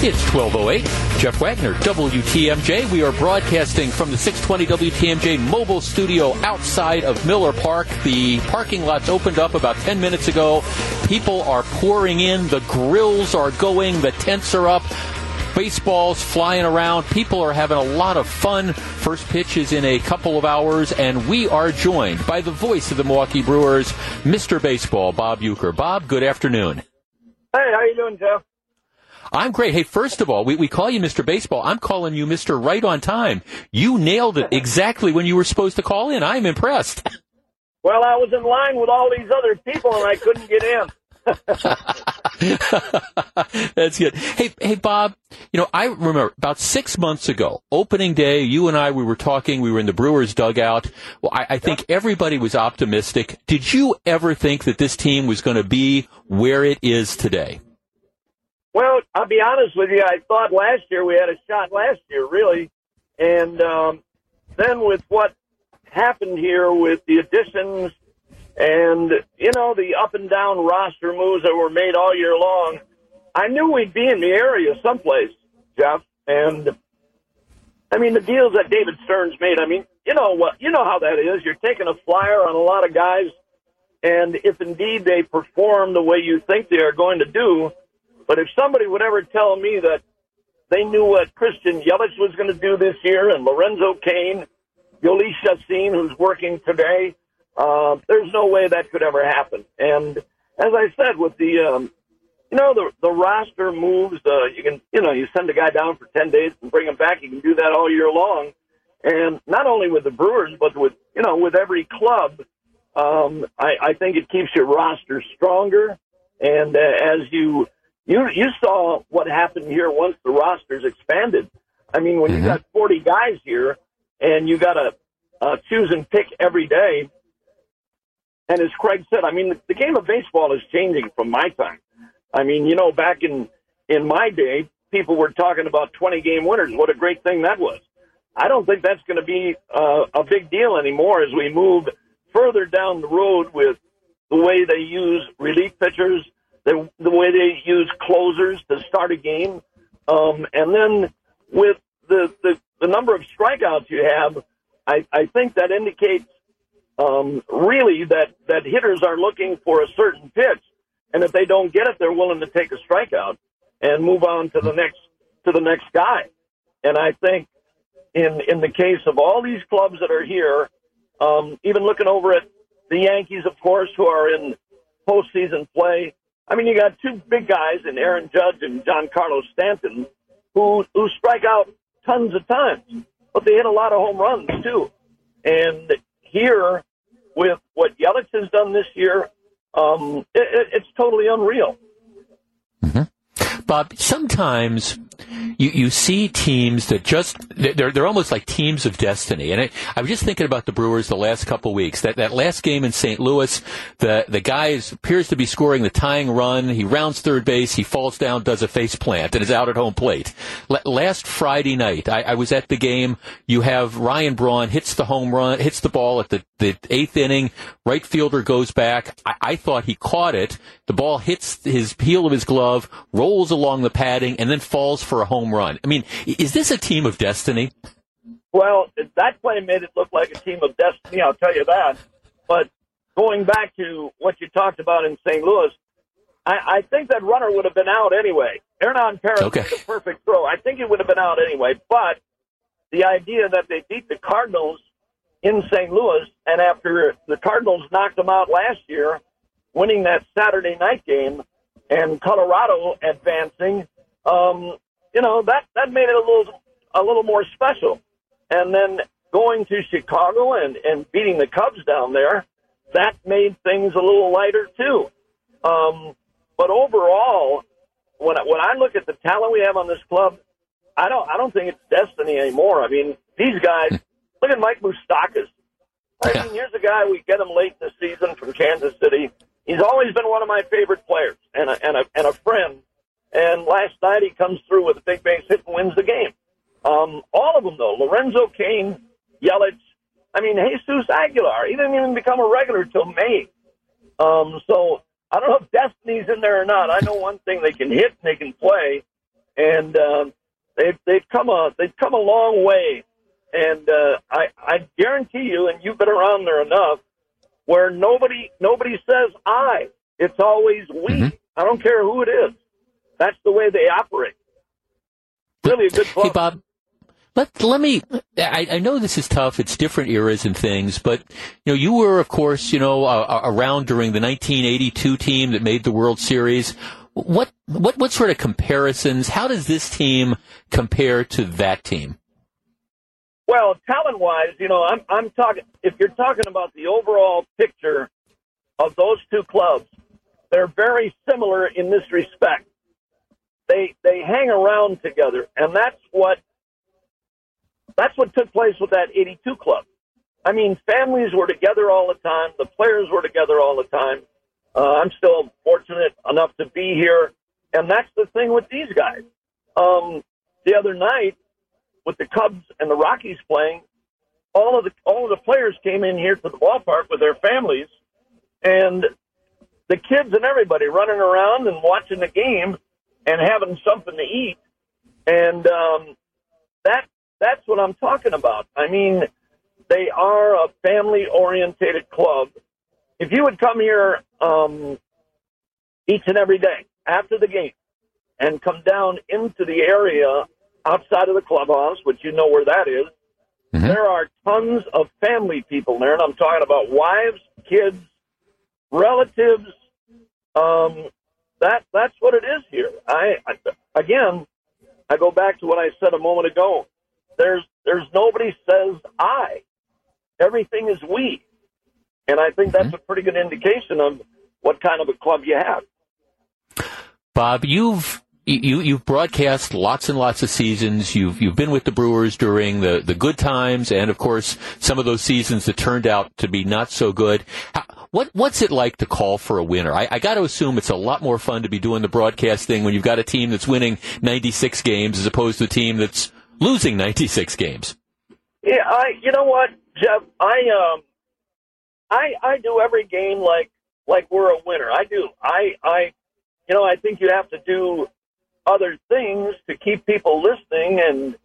It's 1208. Jeff Wagner, WTMJ. We are broadcasting from the 620 WTMJ mobile studio outside of Miller Park. The parking lots opened up about 10 minutes ago. People are pouring in. The grills are going. The tents are up. Baseballs flying around. People are having a lot of fun. First pitch is in a couple of hours, and we are joined by the voice of the Milwaukee Brewers, Mr. Baseball, Bob Uecker. Bob, good afternoon. Hey, how you doing, Jeff? I'm great. Hey, first of all, we, we call you Mr. Baseball. I'm calling you Mr. Right on Time. You nailed it exactly when you were supposed to call in. I'm impressed. Well, I was in line with all these other people and I couldn't get in. That's good. Hey, hey, Bob. You know, I remember about six months ago, opening day. You and I, we were talking. We were in the Brewers dugout. Well, I, I think everybody was optimistic. Did you ever think that this team was going to be where it is today? Well, I'll be honest with you. I thought last year we had a shot last year, really, and um, then with what happened here with the additions and you know the up and down roster moves that were made all year long, I knew we'd be in the area someplace, Jeff. And I mean the deals that David Stearns made. I mean, you know what? You know how that is. You're taking a flyer on a lot of guys, and if indeed they perform the way you think they are going to do but if somebody would ever tell me that they knew what Christian Yelich was going to do this year and Lorenzo Cain, Jhoulys Chacin, who's working today, uh, there's no way that could ever happen. And as I said, with the, um, you know, the, the roster moves, uh, you can, you know, you send a guy down for 10 days and bring him back. You can do that all year long. And not only with the Brewers, but with, you know, with every club, um, I, I think it keeps your roster stronger. And uh, as you, you you saw what happened here once the rosters expanded. I mean, when mm-hmm. you got 40 guys here and you got to uh, choose and pick every day, and as Craig said, I mean, the, the game of baseball is changing from my time. I mean, you know, back in in my day, people were talking about 20 game winners. What a great thing that was. I don't think that's going to be uh, a big deal anymore as we move further down the road with the way they use relief pitchers the, way they use closers to start a game. Um, and then with the, the, the number of strikeouts you have, I, I think that indicates um, really that, that hitters are looking for a certain pitch. And if they don't get it, they're willing to take a strikeout and move on to the next to the next guy. And I think in in the case of all these clubs that are here, um, even looking over at the Yankees, of course, who are in postseason play, I mean, you got two big guys in Aaron Judge and Giancarlo Stanton who who strike out tons of times, but they hit a lot of home runs too. And here, with what Yelich has done this year, um, it, it's totally unreal. Mm-hmm. Bob, sometimes you, you see teams that just they're they're almost like teams of destiny. And I, I was just thinking about the Brewers the last couple weeks. That that last game in St. Louis, the the guy is, appears to be scoring the tying run. He rounds third base. He falls down, does a face plant, and is out at home plate. L- last Friday night, I, I was at the game. You have Ryan Braun hits the home run, hits the ball at the the eighth inning. Right fielder goes back. I, I thought he caught it. The ball hits his heel of his glove, rolls along the padding, and then falls for a home run. I mean, is this a team of destiny? Well, that play made it look like a team of destiny, I'll tell you that. But going back to what you talked about in St. Louis, I, I think that runner would have been out anyway. Hernan Perez okay. made a perfect throw. I think he would have been out anyway. But the idea that they beat the Cardinals in St. Louis, and after the Cardinals knocked them out last year, winning that Saturday night game, and Colorado advancing, um, you know that that made it a little a little more special. And then going to Chicago and and beating the Cubs down there, that made things a little lighter too. Um, but overall, when I, when I look at the talent we have on this club, I don't I don't think it's destiny anymore. I mean, these guys. Look at Mike Moustakas. I mean, here's a guy we get him late in the season from Kansas City. He's always been one of my favorite players and a, and a, and a friend. And last night he comes through with a big base hit and wins the game. Um, all of them though, Lorenzo Cain, Yelich, I mean Jesus Aguilar. He didn't even become a regular till May. Um, so I don't know if Destiny's in there or not. I know one thing: they can hit and they can play, and uh, they've they've come a they've come a long way, and uh, I I guarantee you, and you've been around there enough, where nobody nobody says I. It's always we. Mm-hmm. I don't care who it is. That's the way they operate. Really a good club. Hey, Bob. Let, let me, I, I, know this is tough. It's different eras and things, but, you know, you were, of course, you know, uh, around during the 1982 team that made the World Series. What, what, what sort of comparisons, how does this team compare to that team? Well, talent wise, you know, I'm, I'm talking, if you're talking about the overall picture of those two clubs, they're very similar in this respect. They, they hang around together, and that's what that's what took place with that 82 club. I mean, families were together all the time. The players were together all the time. Uh, I'm still fortunate enough to be here. And that's the thing with these guys. Um, the other night, with the Cubs and the Rockies playing, all of the all of the players came in here to the ballpark with their families, and the kids and everybody running around and watching the game and having something to eat, and um, that that's what I'm talking about. I mean, they are a family orientated club. If you would come here um, each and every day after the game and come down into the area outside of the clubhouse, which you know where that is, mm-hmm. there are tons of family people there, and I'm talking about wives, kids, relatives. Um, that that's what it is here. I, I again, I go back to what I said a moment ago there's there's nobody says I. Everything is we. And I think that's mm-hmm. a pretty good indication of what kind of a club you have. Bob, you've you you've broadcast lots and lots of seasons. You've you've been with the Brewers during the, the good times, and of course some of those seasons that turned out to be not so good. How, what what's it like to call for a winner? I, I got to assume it's a lot more fun to be doing the broadcast thing when you've got a team that's winning 96 games as opposed to a team that's losing 96 games. Yeah, I. You know what, Jeff? I um, I I do every game like like we're a winner. I do. I I, you know, I think you have to do other things to keep people listening, and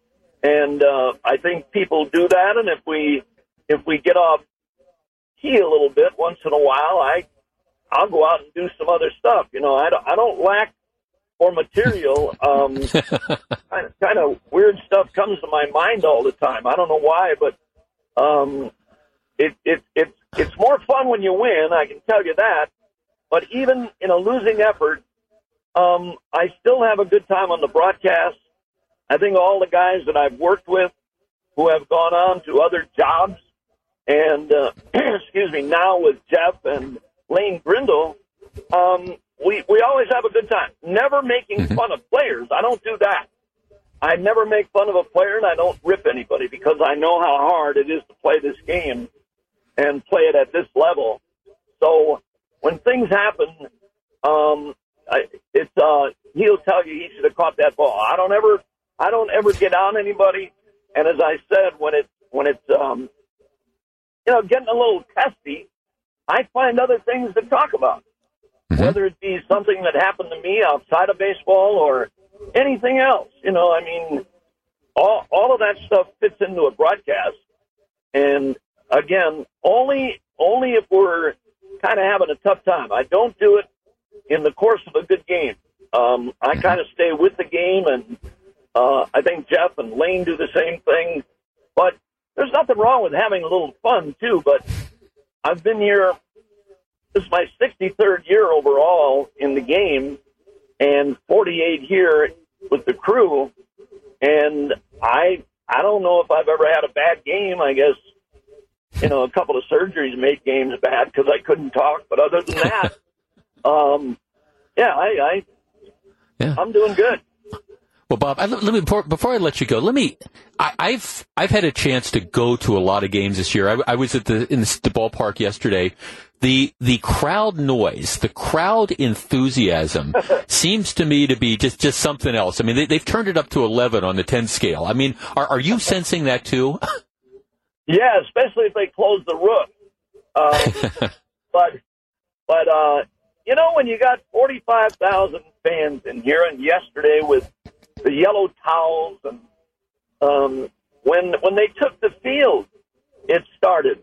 and uh, I think people do that. And if we if we get off key a little bit once in a while, I I'll go out and do some other stuff. You know, I don't I don't lack for material. Um, kind, of, kind of weird stuff comes to my mind all the time. I don't know why, but um, it, it, it, it's more fun when you win, I can tell you that. But even in a losing effort, um, I still have a good time on the broadcast. I think all the guys that I've worked with who have gone on to other jobs and, uh, excuse me, now with Jeff and Lane Grindle, um, we we always have a good time. Never making mm-hmm. fun of players. I don't do that. I never make fun of a player, and I don't rip anybody because I know how hard it is to play this game and play it at this level. So when things happen, um, I, it's uh, he'll tell you he should have caught that ball. I don't ever, I don't ever get on anybody. And as I said, when it's when it's um, you know getting a little testy, I find other things to talk about mm-hmm. whether it be something that happened to me outside of baseball or anything else. You know, I mean, all all of that stuff fits into a broadcast. And again, only only if we're kind of having a tough time. I don't do it in the course of a good game. Um, I kind of stay with the game, and uh, I think Jeff and Lane do the same thing. But there's nothing wrong with having a little fun too. But I've been here this is my 63rd year overall in the game and 48 here with the crew. And I, I don't know if I've ever had a bad game. I guess, you know, a couple of surgeries made games bad because I couldn't talk. But other than that, um, yeah, I, I, yeah. I'm doing good. Well, Bob, I, let me before, I let you go, let me. I, have I've had a chance to go to a lot of games this year. I, I was at the in the, the ballpark yesterday the the crowd noise, the crowd enthusiasm seems to me to be just, just something else. I mean, they, have turned it up to 11 on the 10 scale. I mean, are, are you sensing that too? yeah, especially if they close the roof. Um, but, but, uh, you know, when you got 45,000 fans in here and yesterday with the yellow towels, and um, when when they took the field, it started.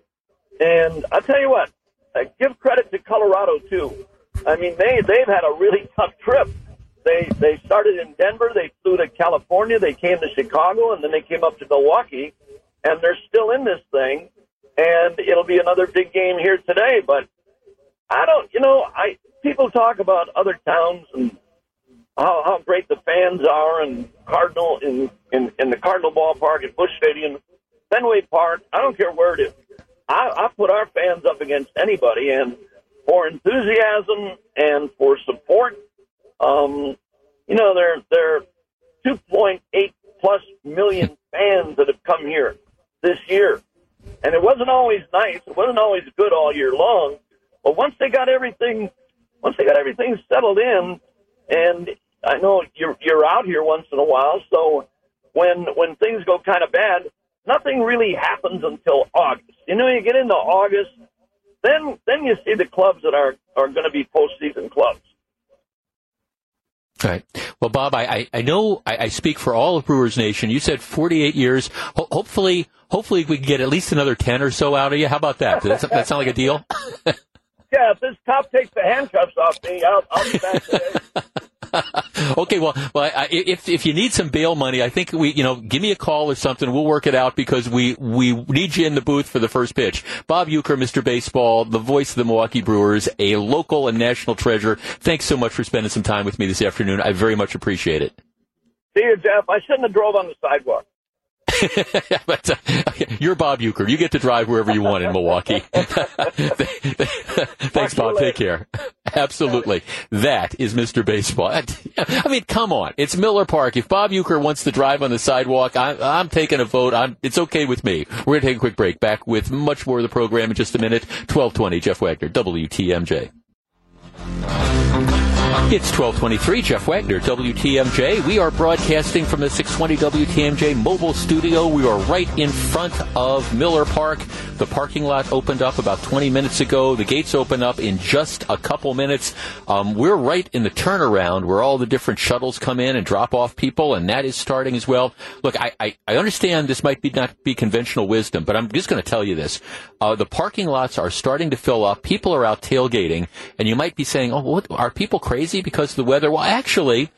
And I'll tell you what, I give credit to Colorado too. I mean, they they've had a really tough trip. They they started in Denver, they flew to California, they came to Chicago, and then they came up to Milwaukee, and they're still in this thing. And it'll be another big game here today. But I don't, you know, I people talk about other towns and how, how great the fans are, and Cardinal in, in in the Cardinal ballpark at Busch Stadium, Fenway Park. I don't care where it is. I, I put our fans up against anybody, and for enthusiasm and for support. Um, you know, there there are 2.8 plus million fans that have come here this year, and it wasn't always nice. It wasn't always good all year long. But once they got everything, once they got everything settled in, and I know you're you're out here once in a while, so when when things go kind of bad, nothing really happens until August. You know, you get into August, then then you see the clubs that are are going to be postseason clubs. Right. Well, Bob, I, I, know I, I, speak for all of Brewers Nation. You said 48 years. Ho- hopefully, hopefully we can get at least another 10 or so out of you. How about that? Does that, that sound like a deal? yeah, if this cop takes the handcuffs off me, I'll, I'll be back today. okay, well, well, I, if if you need some bail money, I think we, you know, give me a call or something. We'll work it out because we we need you in the booth for the first pitch. Bob Uecker, Mr. Baseball, the voice of the Milwaukee Brewers, a local and national treasure. Thanks so much for spending some time with me this afternoon. I very much appreciate it. See you, Jeff. I shouldn't have drove on the sidewalk. but, uh, you're Bob Uecker. You get to drive wherever you want in Milwaukee. Thanks, Bob. Take care. Absolutely. That is Mr. Baseball. I mean, come on. It's Miller Park. If Bob Uecker wants to drive on the sidewalk, I'm, I'm taking a vote. I'm, it's okay with me. We're going to take a quick break. Back with much more of the program in just a minute. 1220, Jeff Wagner, WTMJ. It's 1223, Jeff Wagner, WTMJ. We are broadcasting from the 620 WTMJ mobile studio. We are right in front of Miller Park. The parking lot opened up about 20 minutes ago. The gates open up in just a couple minutes. Um, we're right in the turnaround where all the different shuttles come in and drop off people, and that is starting as well. Look, I, I, I understand this might be not be conventional wisdom, but I'm just going to tell you this. Uh, the parking lots are starting to fill up. People are out tailgating, and you might be saying, oh, what, are people crazy? Because of the weather? Well, actually,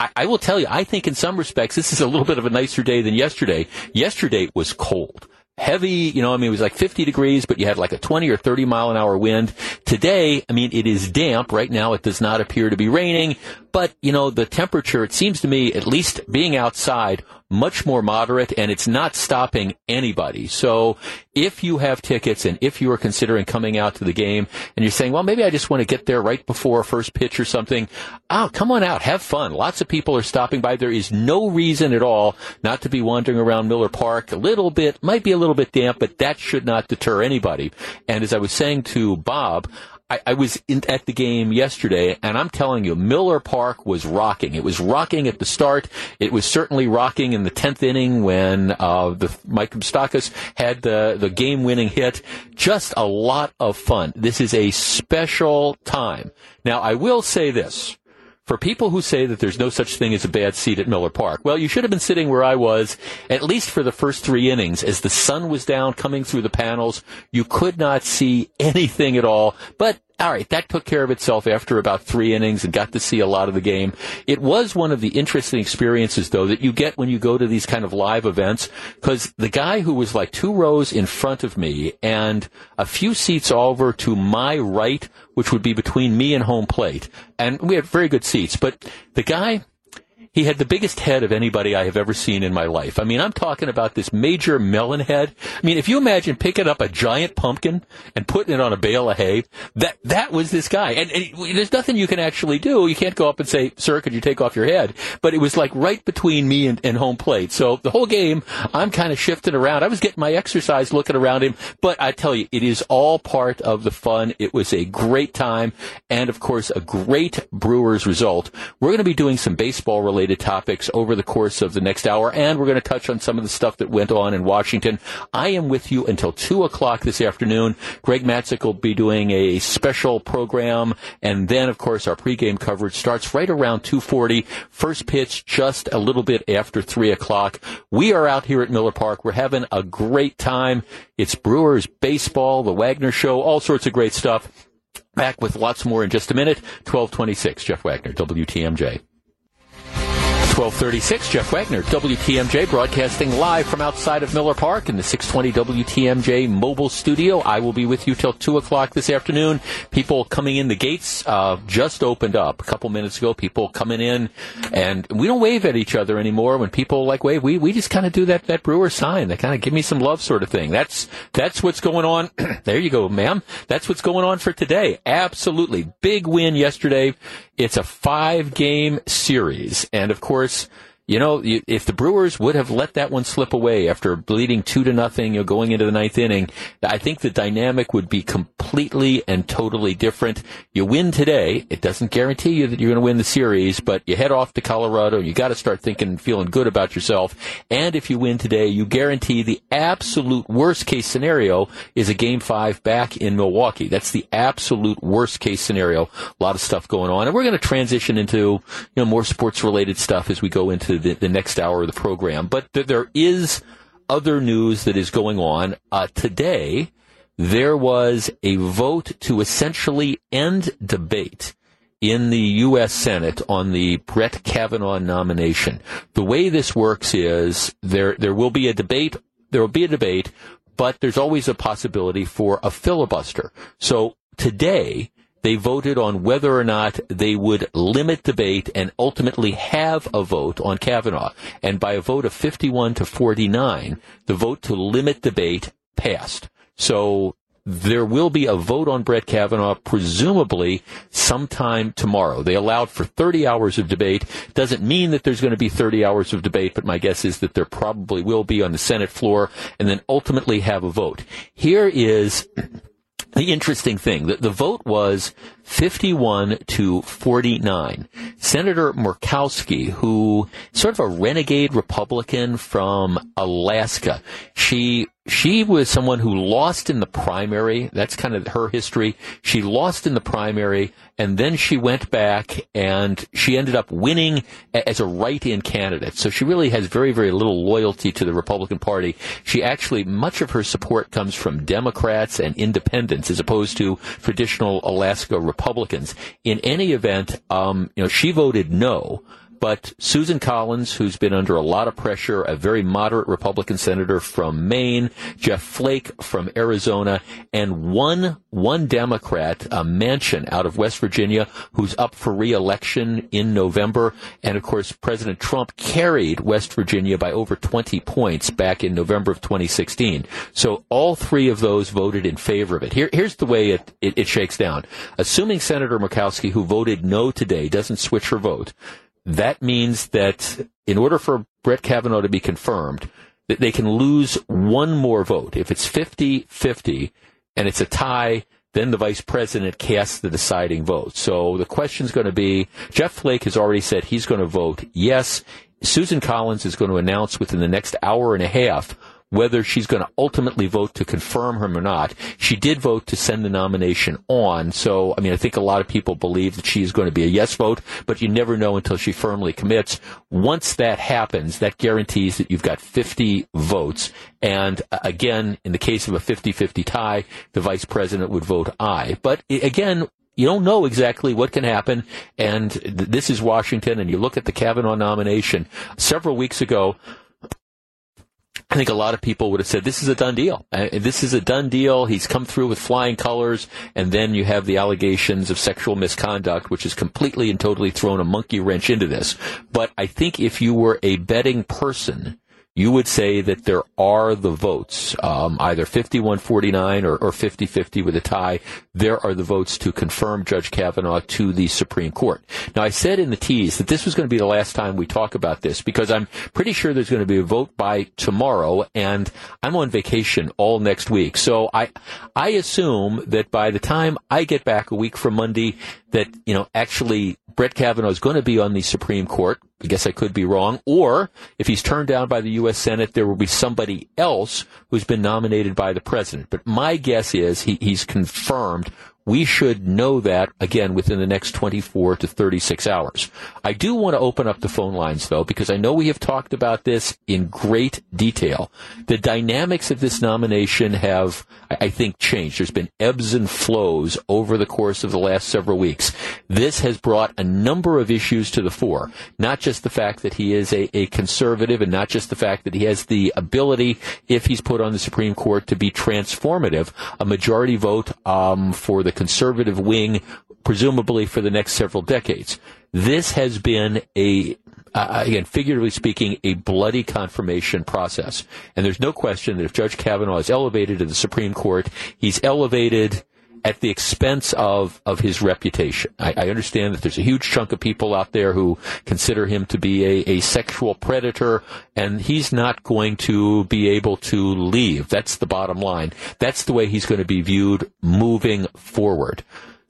I, I will tell you, I think in some respects this is a little bit of a nicer day than yesterday. Yesterday was cold heavy, you know, I mean, it was like 50 degrees, but you had like a 20 or 30 mile an hour wind. Today, I mean, it is damp. Right now, it does not appear to be raining, but, you know, the temperature, it seems to me, at least being outside, much more moderate and it's not stopping anybody. So if you have tickets and if you are considering coming out to the game and you're saying, well, maybe I just want to get there right before first pitch or something, oh, come on out, have fun. Lots of people are stopping by. There is no reason at all not to be wandering around Miller Park. A little bit, might be a little bit damp, but that should not deter anybody. And as I was saying to Bob, I, I was in, at the game yesterday, and I'm telling you, Miller Park was rocking. It was rocking at the start. It was certainly rocking in the tenth inning when uh, the Mike Moustakas had the the game winning hit. Just a lot of fun. This is a special time. Now, I will say this for people who say that there's no such thing as a bad seat at Miller Park, well, you should have been sitting where I was, at least for the first three innings. As the sun was down coming through the panels, you could not see anything at all. But all right, that took care of itself after about three innings and got to see a lot of the game. It was one of the interesting experiences, though, that you get when you go to these kind of live events, because the guy who was like two rows in front of me and a few seats over to my right, which would be between me and home plate, and we had very good seats, but the guy, he had the biggest head of anybody I have ever seen in my life. I mean, I'm talking about this major melon head. I mean, if you imagine picking up a giant pumpkin and putting it on a bale of hay, that that was this guy. And, and there's nothing you can actually do. You can't go up and say, "Sir, could you take off your head?" But it was like right between me and, and home plate. So the whole game, I'm kind of shifting around. I was getting my exercise looking around him, but I tell you, it is all part of the fun. It was a great time, and of course, a great Brewers result. We're going to be doing some baseball related related topics over the course of the next hour, and we're going to touch on some of the stuff that went on in Washington. I am with you until 2 o'clock this afternoon. Greg Matzek will be doing a special program, and then, of course, our pregame coverage starts right around 2.40. First pitch just a little bit after 3 o'clock. We are out here at Miller Park. We're having a great time. It's Brewers baseball, the Wagner Show, all sorts of great stuff. Back with lots more in just a minute. 1226, Jeff Wagner, WTMJ. 1236, Jeff Wagner, WTMJ, broadcasting live from outside of Miller Park in the 620 WTMJ mobile studio. I will be with you till 2 o'clock this afternoon. People coming in, the gates uh, just opened up a couple minutes ago. People coming in, and we don't wave at each other anymore. When people like wave, we, we just kind of do that, that brewer sign. They kind of give me some love sort of thing. That's, that's what's going on. there you go, ma'am. That's what's going on for today. Absolutely. Big win yesterday it's a five game series. And of course, you know, if the Brewers would have let that one slip away after bleeding two to nothing, you know, going into the ninth inning, I think the dynamic would be completely and totally different. You win today, it doesn't guarantee you that you're going to win the series, but you head off to Colorado, you got to start thinking and feeling good about yourself. And if you win today, you guarantee the absolute worst case scenario is a game five back in Milwaukee. That's the absolute worst case scenario. A lot of stuff going on, and we're going to transition into you know more sports related stuff as we go into the, the next hour of the program. But th- there is other news that is going on. Uh, today, there was a vote to essentially end debate in the U.S. Senate on the Brett Kavanaugh nomination. The way this works is there there will be a debate. There will be a debate, but there's always a possibility for a filibuster. So today, they voted on whether or not they would limit debate and ultimately have a vote on Kavanaugh. And by a vote of 51 to 49, the vote to limit debate passed. So there will be a vote on Brett Kavanaugh, presumably sometime tomorrow. They allowed for 30 hours of debate. Doesn't mean that there's going to be 30 hours of debate, but my guess is that there probably will be on the Senate floor and then ultimately have a vote. Here is the interesting thing that the vote was 51 to 49. Senator Murkowski, who sort of a renegade Republican from Alaska, she she was someone who lost in the primary. That's kind of her history. She lost in the primary, and then she went back and she ended up winning as a write-in candidate. So she really has very, very little loyalty to the Republican Party. She actually, much of her support comes from Democrats and independents as opposed to traditional Alaska Republicans. In any event, um, you know, she voted no. But Susan Collins, who's been under a lot of pressure, a very moderate Republican senator from Maine, Jeff Flake from Arizona, and one one Democrat, a Manchin out of West Virginia, who's up for reelection in November. And of course, President Trump carried West Virginia by over 20 points back in November of 2016. So all three of those voted in favor of it. Here, here's the way it, it, it shakes down. Assuming Senator Murkowski, who voted no today, doesn't switch her vote, that means that in order for Brett Kavanaugh to be confirmed, that they can lose one more vote. If it's 50-50 and it's a tie, then the vice president casts the deciding vote. So the question is going to be, Jeff Flake has already said he's going to vote yes. Susan Collins is going to announce within the next hour and a half whether she's going to ultimately vote to confirm him or not. She did vote to send the nomination on. So, I mean, I think a lot of people believe that she's going to be a yes vote, but you never know until she firmly commits. Once that happens, that guarantees that you've got 50 votes. And uh, again, in the case of a 50-50 tie, the vice president would vote aye. But again, you don't know exactly what can happen. And th- this is Washington, and you look at the Kavanaugh nomination. Several weeks ago, I think a lot of people would have said this is a done deal. Uh, this is a done deal. He's come through with flying colors, and then you have the allegations of sexual misconduct, which has completely and totally thrown a monkey wrench into this. But I think if you were a betting person, you would say that there are the votes, um, either 51-49 or, or 50-50 with a tie. There are the votes to confirm Judge Kavanaugh to the Supreme Court. Now, I said in the tease that this was going to be the last time we talk about this because I'm pretty sure there's going to be a vote by tomorrow, and I'm on vacation all next week. So I, I assume that by the time I get back a week from Monday, that, you know, actually Brett Kavanaugh is going to be on the Supreme Court. I guess I could be wrong. Or if he's turned down by the U.S. Senate, there will be somebody else who's been nominated by the president. But my guess is he, he's confirmed we should know that again within the next 24 to 36 hours. I do want to open up the phone lines though, because I know we have talked about this in great detail. The dynamics of this nomination have, I think, changed. There's been ebbs and flows over the course of the last several weeks. This has brought a number of issues to the fore, not just the fact that he is a, a conservative and not just the fact that he has the ability, if he's put on the Supreme Court, to be transformative. A majority vote um, for the conservative wing, presumably for the next several decades. This has been a uh, again, figuratively speaking, a bloody confirmation process. And there's no question that if Judge Kavanaugh is elevated to the Supreme Court, he's elevated at the expense of, of his reputation. I, I, understand that there's a huge chunk of people out there who consider him to be a, a sexual predator, and he's not going to be able to leave. That's the bottom line. That's the way he's going to be viewed moving forward.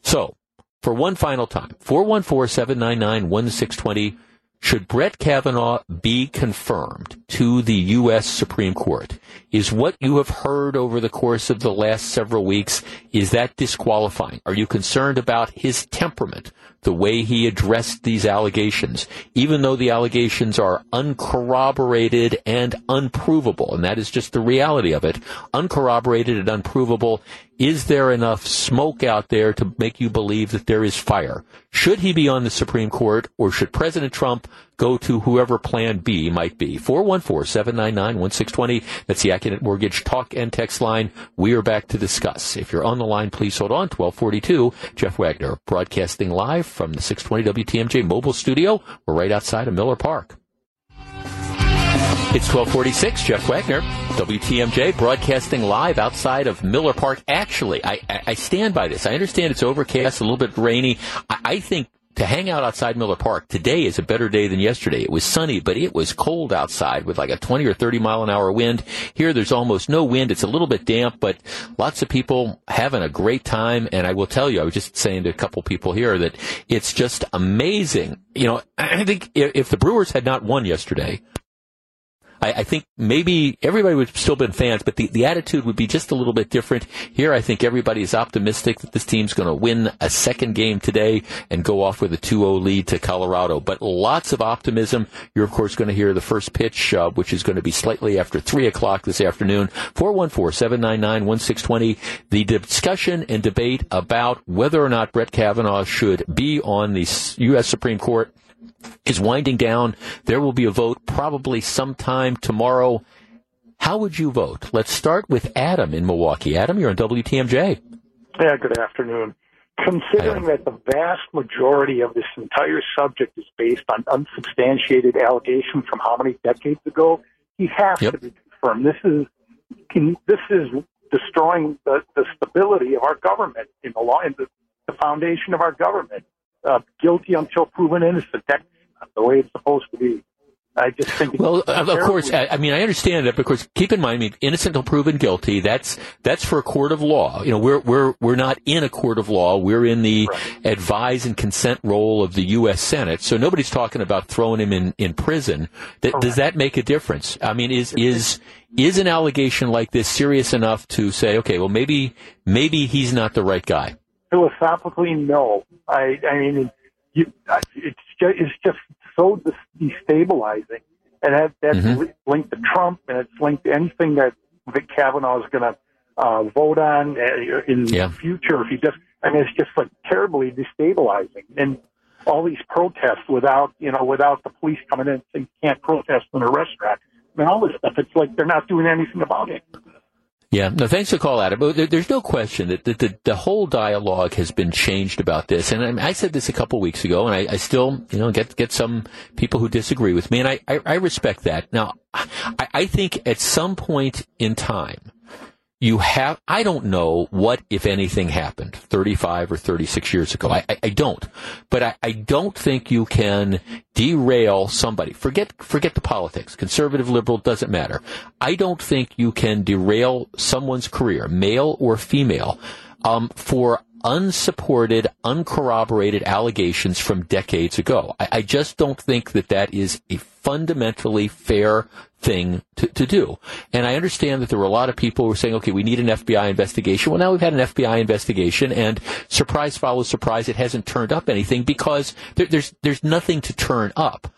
So, for one final time, 414 799 1620 should Brett Kavanaugh be confirmed to the U.S. Supreme Court? Is what you have heard over the course of the last several weeks, is that disqualifying? Are you concerned about his temperament, the way he addressed these allegations, even though the allegations are uncorroborated and unprovable, and that is just the reality of it, uncorroborated and unprovable, is there enough smoke out there to make you believe that there is fire? Should he be on the Supreme Court or should President Trump go to whoever plan B might be? 414-799-1620. That's the Accunet Mortgage talk and text line. We are back to discuss. If you're on the line, please hold on. 1242, Jeff Wagner broadcasting live from the 620 WTMJ mobile studio. We're right outside of Miller Park. It's 1246, Jeff Wagner, WTMJ, broadcasting live outside of Miller Park. Actually, I, I stand by this. I understand it's overcast, a little bit rainy. I, I think to hang out outside Miller Park today is a better day than yesterday. It was sunny, but it was cold outside with like a 20 or 30 mile an hour wind. Here, there's almost no wind. It's a little bit damp, but lots of people having a great time. And I will tell you, I was just saying to a couple people here that it's just amazing. You know, I think if the Brewers had not won yesterday, I, I, think maybe everybody would still been fans, but the, the attitude would be just a little bit different. Here, I think everybody is optimistic that this team's going to win a second game today and go off with a 2-0 lead to Colorado. But lots of optimism. You're, of course, going to hear the first pitch, uh, which is going to be slightly after 3 o'clock this afternoon. 414-799-1620. The discussion and debate about whether or not Brett Kavanaugh should be on the U.S. Supreme Court is winding down. There will be a vote probably sometime tomorrow. How would you vote? Let's start with Adam in Milwaukee. Adam, you're on WTMJ. Yeah, good afternoon. Considering that the vast majority of this entire subject is based on unsubstantiated allegations from how many decades ago, he has yep. to be confirmed. This is this is destroying the, the stability of our government in the law, in the, the foundation of our government uh, guilty until proven innocent. That's the way it's supposed to be. I just think. well, of course, I, I, mean, I understand that because keep in mind, I mean, innocent until proven guilty. That's that's for a court of law. You know, we're we're we're not in a court of law. We're in the right. advise and consent role of the U.S. Senate. So nobody's talking about throwing him in in prison. Th- does that make a difference? I mean, is is is an allegation like this serious enough to say, okay, well, maybe maybe he's not the right guy? Philosophically, no. I, I mean, you, it's just, it's just so destabilizing, and that, that's mm-hmm. linked to Trump, and it's linked to anything that Vic Kavanaugh is going to uh, vote on uh, in yeah. the future. If he just, I mean, it's just like terribly destabilizing, and all these protests without, you know, without the police coming in and saying you can't protest in a restaurant. I mean, all this stuff. It's like they're not doing anything about it. Yeah, no, thanks for call, Adam. There's no question that the, the, the, whole dialogue has been changed about this. And I, said this a couple weeks ago, and I, I, still, you know, get get some people who disagree with me, and I, I, I respect that. Now, I, I think at some point in time, you have, I don't know what, if anything, happened 35 or 36 years ago. I, I, I don't. But I, I, don't think you can derail somebody. Forget, forget the politics. Conservative, liberal, doesn't matter. I don't think you can derail someone's career, male or female, um, for unsupported, uncorroborated allegations from decades ago. I, I, just don't think that that is a fundamentally fair thing to, to do. And I understand that there were a lot of people who were saying, okay, we need an FBI investigation. Well, now we've had an FBI investigation and surprise follows surprise. It hasn't turned up anything because there, there's, there's nothing to turn up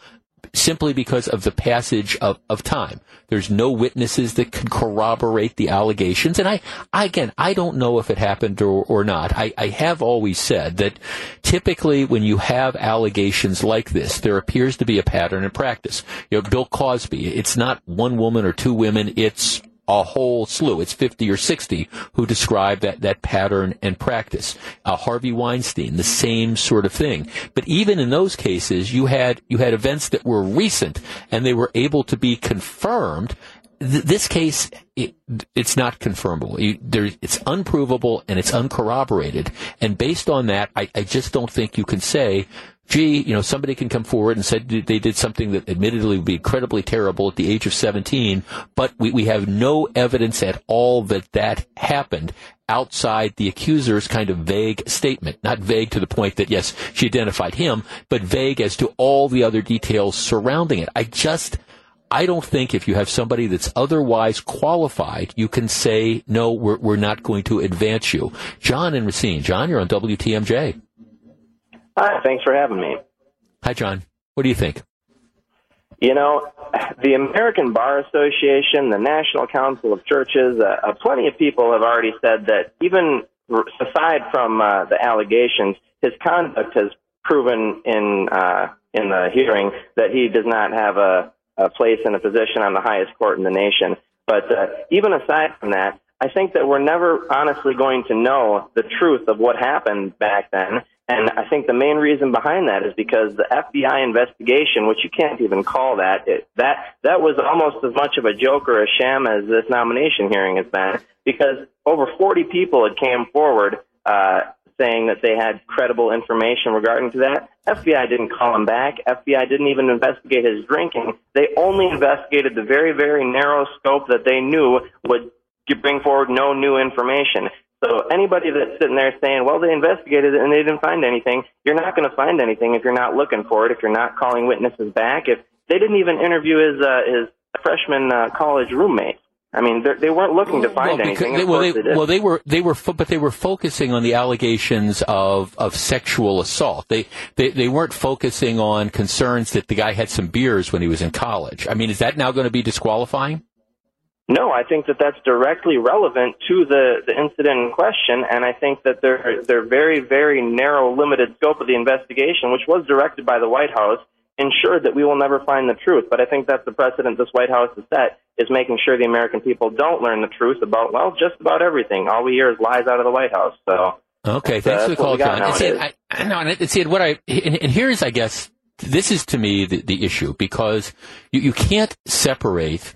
simply because of the passage of, of time. There's no witnesses that can corroborate the allegations. And I, I again, I don't know if it happened or, or not. I, I have always said that typically when you have allegations like this, there appears to be a pattern in practice. You know, Bill Cosby, it's not one woman or two women, it's a whole slew. It's 50 or 60 who describe that, that pattern and practice. Uh, Harvey Weinstein, the same sort of thing. But even in those cases, you had, you had events that were recent and they were able to be confirmed this case, it, it's not confirmable. You, there, it's unprovable and it's uncorroborated. And based on that, I, I, just don't think you can say gee, you know, somebody can come forward and say they did something that admittedly would be incredibly terrible at the age of 17, but we, we have no evidence at all that that happened outside the accuser's kind of vague statement. Not vague to the point that, yes, she identified him, but vague as to all the other details surrounding it. I just, I don't think if you have somebody that's otherwise qualified, you can say, no, we're, we're not going to advance you. John and Racine. John, you're on WTMJ. Hi, thanks for having me. Hi, John. What do you think? You know, the American Bar Association, the National Council of Churches, uh, uh, plenty of people have already said that even aside from uh, the allegations, his conduct has proven in uh, in the hearing that he does not have a, a place in a position on the highest court in the nation. But uh, even aside from that, I think that we're never honestly going to know the truth of what happened back then. And I think the main reason behind that is because the FBI investigation, which you can't even call that, it, that that was almost as much of a joke or a sham as this nomination hearing has been, because over 40 people had came forward uh, saying that they had credible information regarding to that. FBI didn't call him back. FBI didn't even investigate his drinking. They only investigated the very, very narrow scope that they knew would bring forward no new information. So anybody that's sitting there saying, well, they investigated it and they didn't find anything, you're not going to find anything if you're not looking for it, if you're not calling witnesses back, if they didn't even interview his, uh, his freshman uh, college roommate. I mean, they weren't looking to find well, anything. They, well, they, they, well, they were, they were, fo- but they were focusing on the allegations of, of sexual assault. They, they, they weren't focusing on concerns that the guy had some beers when he was in college. I mean, is that now going to be disqualifying? No, I think that that's directly relevant to the, the incident in question, and I think that their their very very narrow limited scope of the investigation, which was directed by the White House, ensured that we will never find the truth. But I think that's the precedent this White House has set is making sure the American people don't learn the truth about well just about everything. All we hear is lies out of the White House. So okay, thanks uh, for the call, John. And see, I, I, no, and see what I and, and here's I guess this is to me the, the issue because you, you can't separate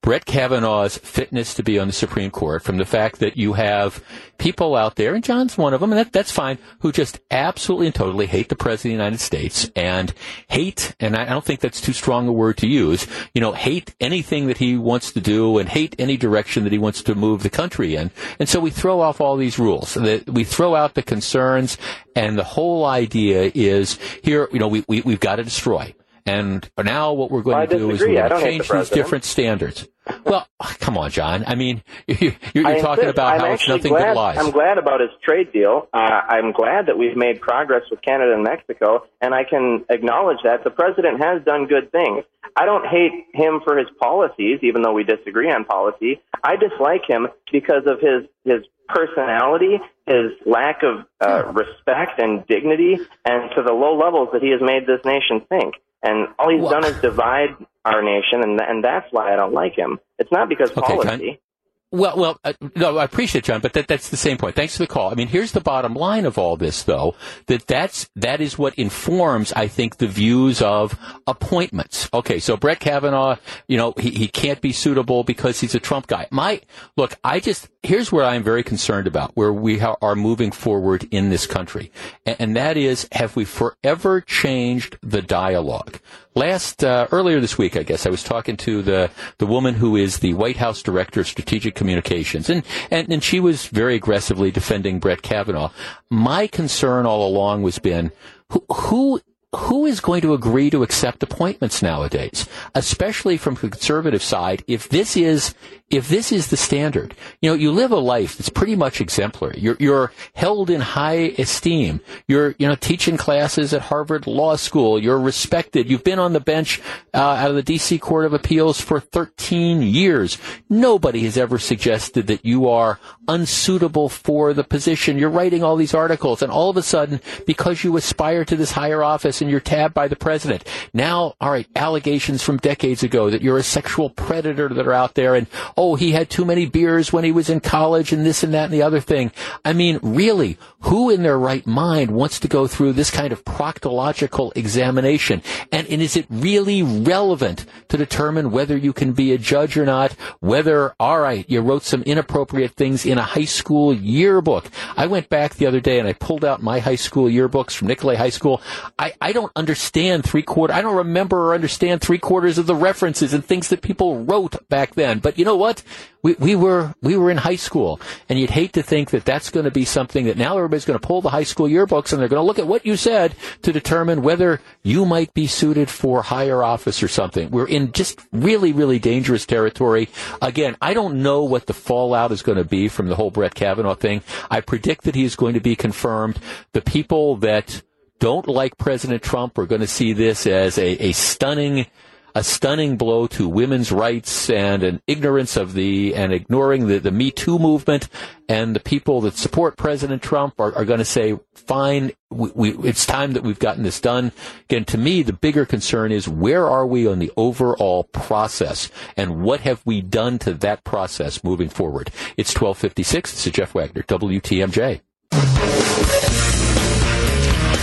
Brett Kavanaugh's fitness to be on the Supreme Court from the fact that you have people out there, and John's one of them, and that, that's fine, who just absolutely and totally hate the President of the United States and hate, and I, I don't think that's too strong a word to use, you know, hate anything that he wants to do and hate any direction that he wants to move the country in. And so we throw off all these rules. That We throw out the concerns, and the whole idea is here, you know, we, we, we've got to destroy. And now what we're going to do is we're going to change these different standards. Well, come on, John. I mean, you're, you're talking about I'm how it's nothing glad, but lies. I'm glad about his trade deal. Uh, I'm glad that we've made progress with Canada and Mexico, and I can acknowledge that the president has done good things. I don't hate him for his policies, even though we disagree on policy. I dislike him because of his his personality, his lack of uh, respect and dignity, and to the low levels that he has made this nation think. And all he's done is divide our nation, and and that's why I don't like him. It's not because okay, policy. Well, well, uh, no, I appreciate John, but that, that's the same point. Thanks for the call. I mean, here's the bottom line of all this, though, that that's, that is what informs, I think, the views of appointments. Okay, so Brett Kavanaugh, you know, he, he can't be suitable because he's a Trump guy. My, look, I just, here's where I'm very concerned about where we ha- are moving forward in this country. And, and that is, have we forever changed the dialogue? Last, uh, earlier this week, I guess, I was talking to the, the woman who is the White House Director of Strategic communications. And, and, and she was very aggressively defending Brett Kavanaugh. My concern all along was been, who, who who is going to agree to accept appointments nowadays, especially from the conservative side, if this is if this is the standard, you know, you live a life that's pretty much exemplary. You're, you're held in high esteem. You're, you know, teaching classes at Harvard Law School. You're respected. You've been on the bench uh, out of the D.C. Court of Appeals for 13 years. Nobody has ever suggested that you are unsuitable for the position. You're writing all these articles, and all of a sudden, because you aspire to this higher office and you're tabbed by the president, now, all right, allegations from decades ago that you're a sexual predator that are out there, and oh, he had too many beers when he was in college and this and that and the other thing. I mean, really, who in their right mind wants to go through this kind of proctological examination? And, and is it really relevant to determine whether you can be a judge or not? Whether, all right, you wrote some inappropriate things in a high school yearbook. I went back the other day and I pulled out my high school yearbooks from Nicolet High School. I, I don't understand three quarter, I don't remember or understand three quarters of the references and things that people wrote back then. But you know what? what? We, we were we were in high school, and you'd hate to think that that's going to be something that now everybody's going to pull the high school yearbooks and they're going to look at what you said to determine whether you might be suited for higher office or something. We're in just really really dangerous territory. Again, I don't know what the fallout is going to be from the whole Brett Kavanaugh thing. I predict that he is going to be confirmed. The people that don't like President Trump are going to see this as a, a stunning a stunning blow to women's rights and an ignorance of the and ignoring the, the Me Too movement. And the people that support President Trump are, are going to say, fine, we, we, it's time that we've gotten this done. Again, to me, the bigger concern is where are we on the overall process and what have we done to that process moving forward? It's 1256. This is Jeff Wagner, WTMJ.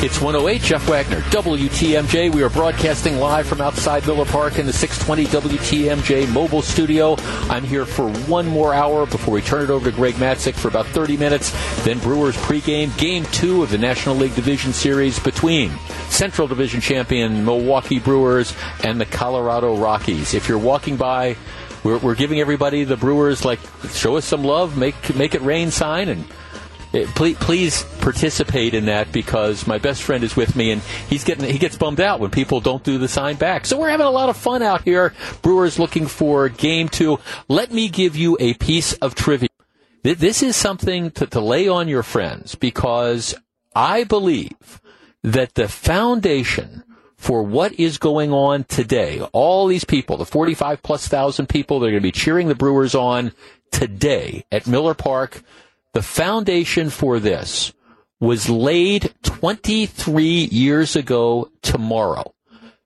It's 108, Jeff Wagner, WTMJ. We are broadcasting live from outside Miller Park in the 620 WTMJ mobile studio. I'm here for one more hour before we turn it over to Greg Matzek for about 30 minutes. Then Brewers pregame, game two of the National League Division Series between Central Division champion Milwaukee Brewers and the Colorado Rockies. If you're walking by, we're, we're giving everybody the Brewers like show us some love, make make it rain sign, and Uh, please, please participate in that because my best friend is with me and he's getting he gets bummed out when people don't do the sign back. So we're having a lot of fun out here. Brewers looking for game two. Let me give you a piece of trivia. This is something to, to lay on your friends because I believe that the foundation for what is going on today, all these people, the 45 plus thousand people that are going to be cheering the Brewers on today at Miller Park, the foundation for this was laid 23 years ago tomorrow.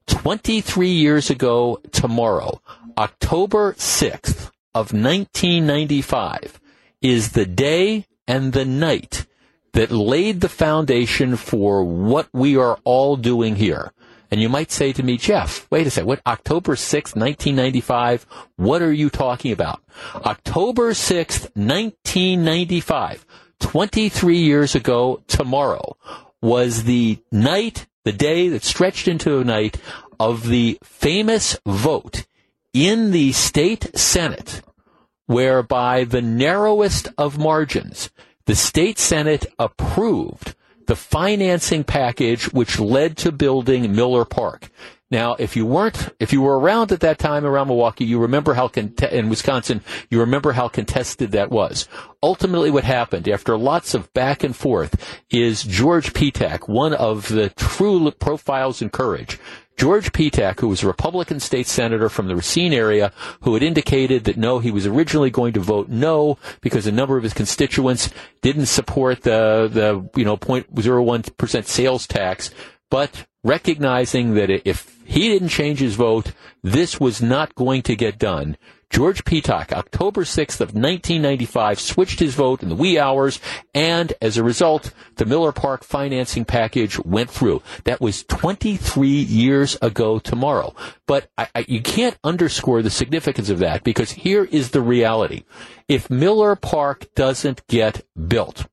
23 years ago tomorrow, October 6th of 1995 is the day and the night that laid the foundation for what we are all doing here. And you might say to me, Jeff, wait a second, what, October 6th, 1995? What are you talking about? October 6th, 1995, 23 years ago tomorrow, was the night, the day that stretched into a night of the famous vote in the state Senate, whereby the narrowest of margins, the state Senate approved the financing package which led to building Miller Park. Now, if you weren't, if you were around at that time around Milwaukee, you remember how in Wisconsin, you remember how contested that was. Ultimately, what happened after lots of back and forth is George Petak, one of the true profiles in courage, George Petak, who was a Republican state senator from the Racine area, who had indicated that no, he was originally going to vote no because a number of his constituents didn't support the, the, you know, 0.01% sales tax, but recognizing that if he didn't change his vote, this was not going to get done. George Petak, October 6th of 1995, switched his vote in the wee hours, and as a result, the Miller Park financing package went through. That was 23 years ago tomorrow. But I, I, you can't underscore the significance of that because here is the reality. If Miller Park doesn't get built,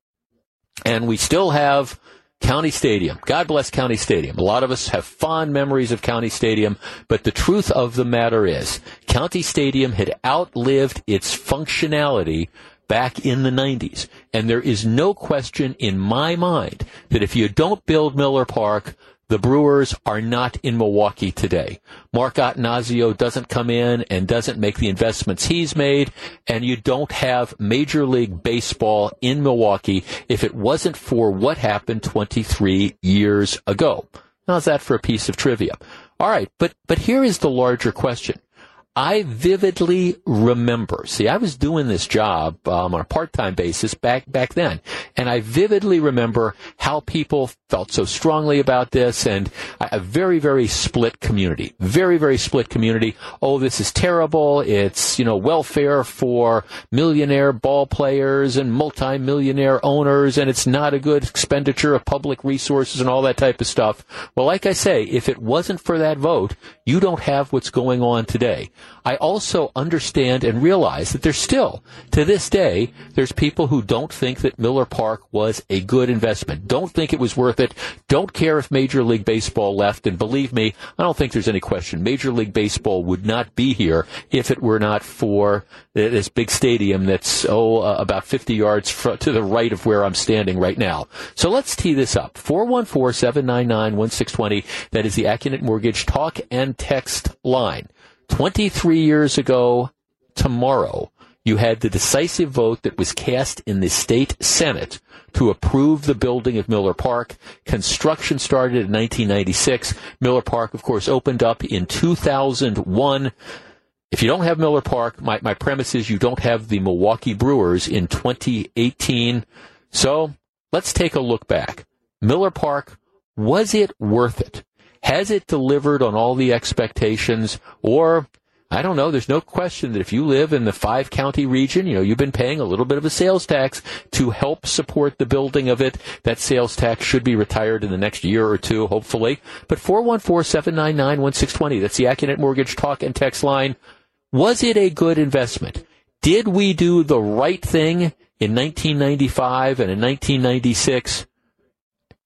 and we still have County Stadium. God bless County Stadium. A lot of us have fond memories of County Stadium, but the truth of the matter is, County Stadium had outlived its functionality back in the 90s. And there is no question in my mind that if you don't build Miller Park, the Brewers are not in Milwaukee today. Mark Attanasio doesn't come in and doesn't make the investments he's made, and you don't have Major League Baseball in Milwaukee if it wasn't for what happened 23 years ago. How's that for a piece of trivia? All right, but but here is the larger question. I vividly remember. See, I was doing this job um, on a part-time basis back back then, and I vividly remember how people felt so strongly about this, and a very very split community, very very split community. Oh, this is terrible. It's you know welfare for millionaire ball players and multi-millionaire owners, and it's not a good expenditure of public resources and all that type of stuff. Well, like I say, if it wasn't for that vote, you don't have what's going on today. I also understand and realize that there's still, to this day, there's people who don't think that Miller Park was a good investment, don't think it was worth it, don't care if Major League Baseball left, and believe me, I don't think there's any question. Major League Baseball would not be here if it were not for this big stadium that's, oh, uh, about 50 yards fr- to the right of where I'm standing right now. So let's tee this up. 414-799-1620. That is the Accunet Mortgage talk and text line. 23 years ago tomorrow, you had the decisive vote that was cast in the state Senate to approve the building of Miller Park. Construction started in 1996. Miller Park, of course, opened up in 2001. If you don't have Miller Park, my, my premise is you don't have the Milwaukee Brewers in 2018. So let's take a look back. Miller Park, was it worth it? Has it delivered on all the expectations? Or, I don't know, there's no question that if you live in the five county region, you know, you've been paying a little bit of a sales tax to help support the building of it. That sales tax should be retired in the next year or two, hopefully. But 414-799-1620, that's the Accunet Mortgage talk and text line. Was it a good investment? Did we do the right thing in 1995 and in 1996?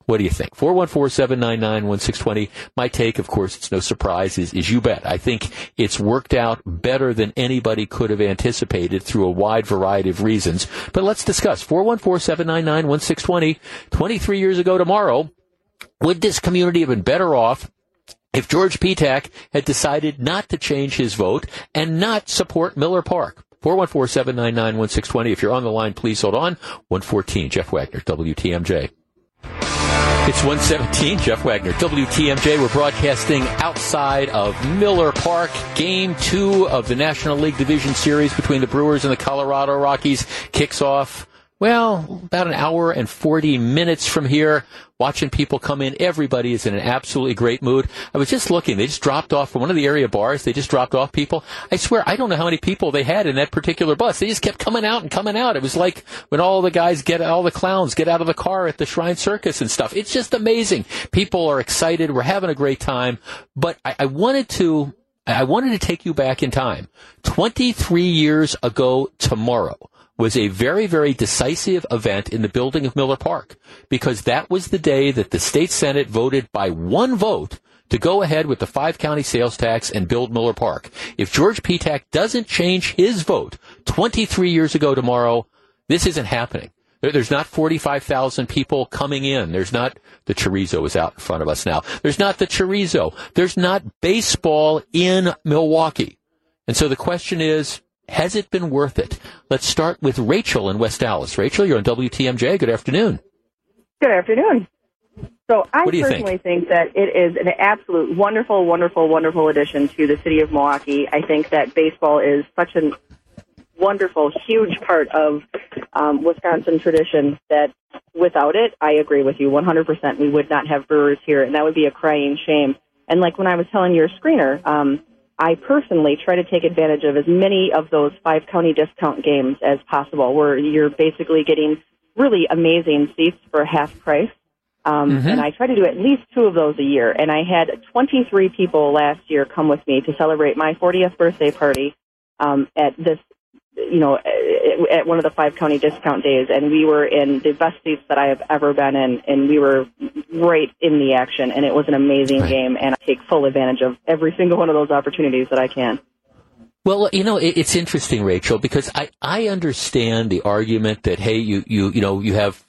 What do you think? 414-799-1620. My take, of course, it's no surprise, is, is you bet. I think it's worked out better than anybody could have anticipated through a wide variety of reasons. But let's discuss. 414-799-1620. 23 years ago tomorrow, would this community have been better off if George Petak had decided not to change his vote and not support Miller Park? 414-799-1620. If you're on the line, please hold on. 114, Jeff Wagner, WTMJ. It's 117, Jeff Wagner, WTMJ. We're broadcasting outside of Miller Park. Game two of the National League Division Series between the Brewers and the Colorado Rockies kicks off well, about an hour and 40 minutes from here, watching people come in. Everybody is in an absolutely great mood. I was just looking. They just dropped off from one of the area bars. They just dropped off people. I swear, I don't know how many people they had in that particular bus. They just kept coming out and coming out. It was like when all the guys get, all the clowns get out of the car at the Shrine Circus and stuff. It's just amazing. People are excited. We're having a great time. But I, I wanted to, I wanted to take you back in time. 23 years ago tomorrow was a very, very decisive event in the building of Miller Park because that was the day that the state Senate voted by one vote to go ahead with the five county sales tax and build Miller Park. If George Petak doesn't change his vote 23 years ago tomorrow, this isn't happening. there's not 45,000 people coming in. There's not, the chorizo is out in front of us now. There's not the chorizo. There's not baseball in Milwaukee. And so the question is, has it been worth it? Let's start with Rachel in West Allis. Rachel, you're on WTMJ. Good afternoon. Good afternoon. So I personally think? think? that it is an absolute wonderful, wonderful, wonderful addition to the city of Milwaukee. I think that baseball is such a wonderful, huge part of um, Wisconsin tradition that without it, I agree with you 100%. We would not have Brewers here, and that would be a crying shame. And like when I was telling your screener, um, I personally try to take advantage of as many of those five county discount games as possible, where you're basically getting really amazing seats for half price. Um, mm-hmm. And I try to do at least two of those a year. And I had 23 people last year come with me to celebrate my 40th birthday party um, at this you know, at one of the five county discount days, and we were in the best seats that I have ever been in, and we were right in the action, and it was an amazing right. game, and I take full advantage of every single one of those opportunities that I can. Well, you know, it's interesting, Rachel, because I, I understand the argument that, hey, you, you, you know, you have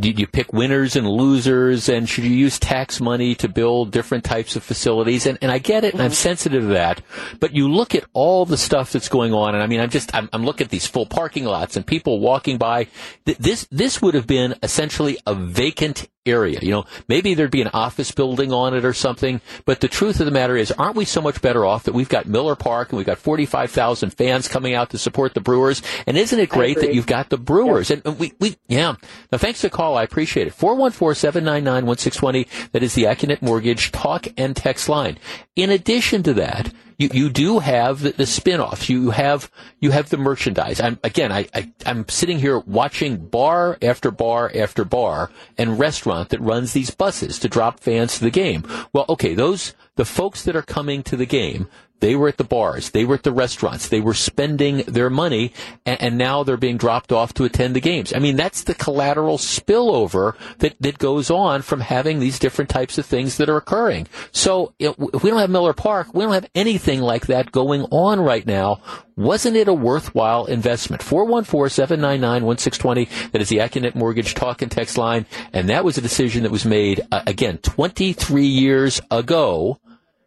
did you pick winners and losers and should you use tax money to build different types of facilities and, and i get it and i'm mm-hmm. sensitive to that but you look at all the stuff that's going on and i mean i'm just i'm, I'm looking at these full parking lots and people walking by this this would have been essentially a vacant area. You know, maybe there'd be an office building on it or something. But the truth of the matter is, aren't we so much better off that we've got Miller Park and we've got 45,000 fans coming out to support the Brewers? And isn't it great that you've got the Brewers? And we, we, yeah. Now, thanks for the call. I appreciate it. 414-799-1620. That is the Accunet Mortgage talk and text line. In addition to that, you, you do have the, the spin-offs. You have, you have the merchandise. I'm, again, I, I, I'm sitting here watching bar after bar after bar and restaurant that runs these buses to drop fans to the game. Well, okay, those, the folks that are coming to the game, they were at the bars. They were at the restaurants. They were spending their money, and, and, now they're being dropped off to attend the games. I mean, that's the collateral spillover that, that goes on from having these different types of things that are occurring. So if we don't have Miller Park, we don't have anything like that going on right now. Wasn't it a worthwhile investment? 414-799-1620. That is the Accunet Mortgage talk and text line. And that was a decision that was made, uh, again, 23 years ago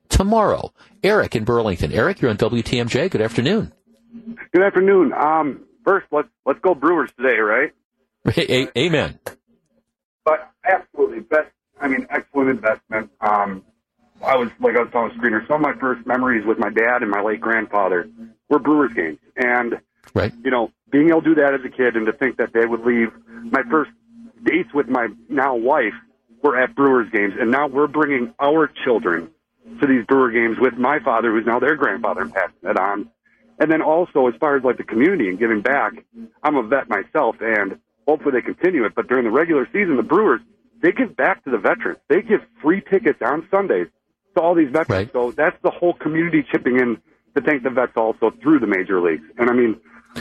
tomorrow. Eric in Burlington. Eric, you're on WTMJ. Good afternoon. Good afternoon. Um, first, let's let's go Brewers today, right? A- amen. But absolutely, best. I mean, excellent investment. Um, I was like I was telling the screener. Some of my first memories with my dad and my late grandfather were Brewers games, and right. you know, being able to do that as a kid, and to think that they would leave my first dates with my now wife were at Brewers games, and now we're bringing our children to these Brewer games with my father, who's now their grandfather, and passing it on. And then also, as far as like the community and giving back, I'm a vet myself, and hopefully they continue it. But during the regular season, the Brewers they give back to the veterans. They give free tickets on Sundays to all these veterans. Right. So that's the whole community chipping in to thank the vets also through the major leagues. And I mean,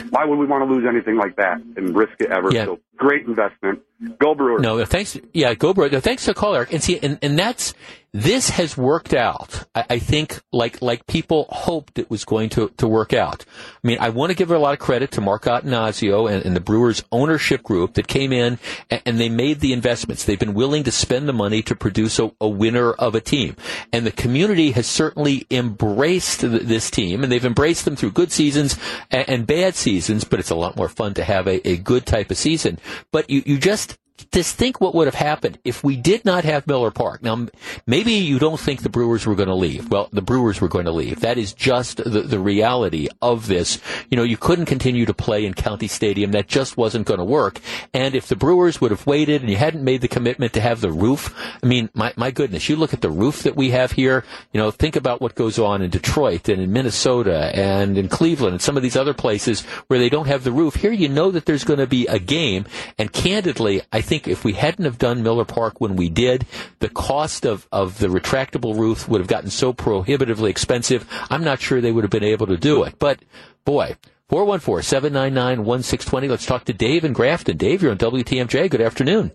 why would we want to lose anything like that and risk it ever? Yeah. So great investment. Go Brewers. No, thanks. Yeah, go Brewers. Thanks for the call, Eric. And see, and, and that's this has worked out. I, I, think like like people hoped it was going to, to work out. I mean, I want to give a lot of credit to Mark Attanasio and, and the Brewers ownership group that came in and, and, they made the investments. They've been willing to spend the money to produce a, a winner of a team, and the community has certainly embraced this team, and they've embraced them through good seasons and, and bad seasons. But it's a lot more fun to have a, a good type of season. But you you just just think what would have happened if we did not have Miller Park. Now, maybe you don't think the Brewers were going to leave. Well, the Brewers were going to leave. That is just the, the reality of this. You know, you couldn't continue to play in County Stadium. That just wasn't going to work. And if the Brewers would have waited and you hadn't made the commitment to have the roof, I mean, my, my goodness, you look at the roof that we have here, you know, think about what goes on in Detroit and in Minnesota and in Cleveland and some of these other places where they don't have the roof. Here you know that there's going to be a game. And candidly, I think if we hadn't have done Miller Park when we did, the cost of, of the retractable roof would have gotten so prohibitively expensive. I'm not sure they would have been able to do it. But boy, 414-799-1620. Let's talk to Dave in Grafton. Dave, you're on WTMJ. Good afternoon.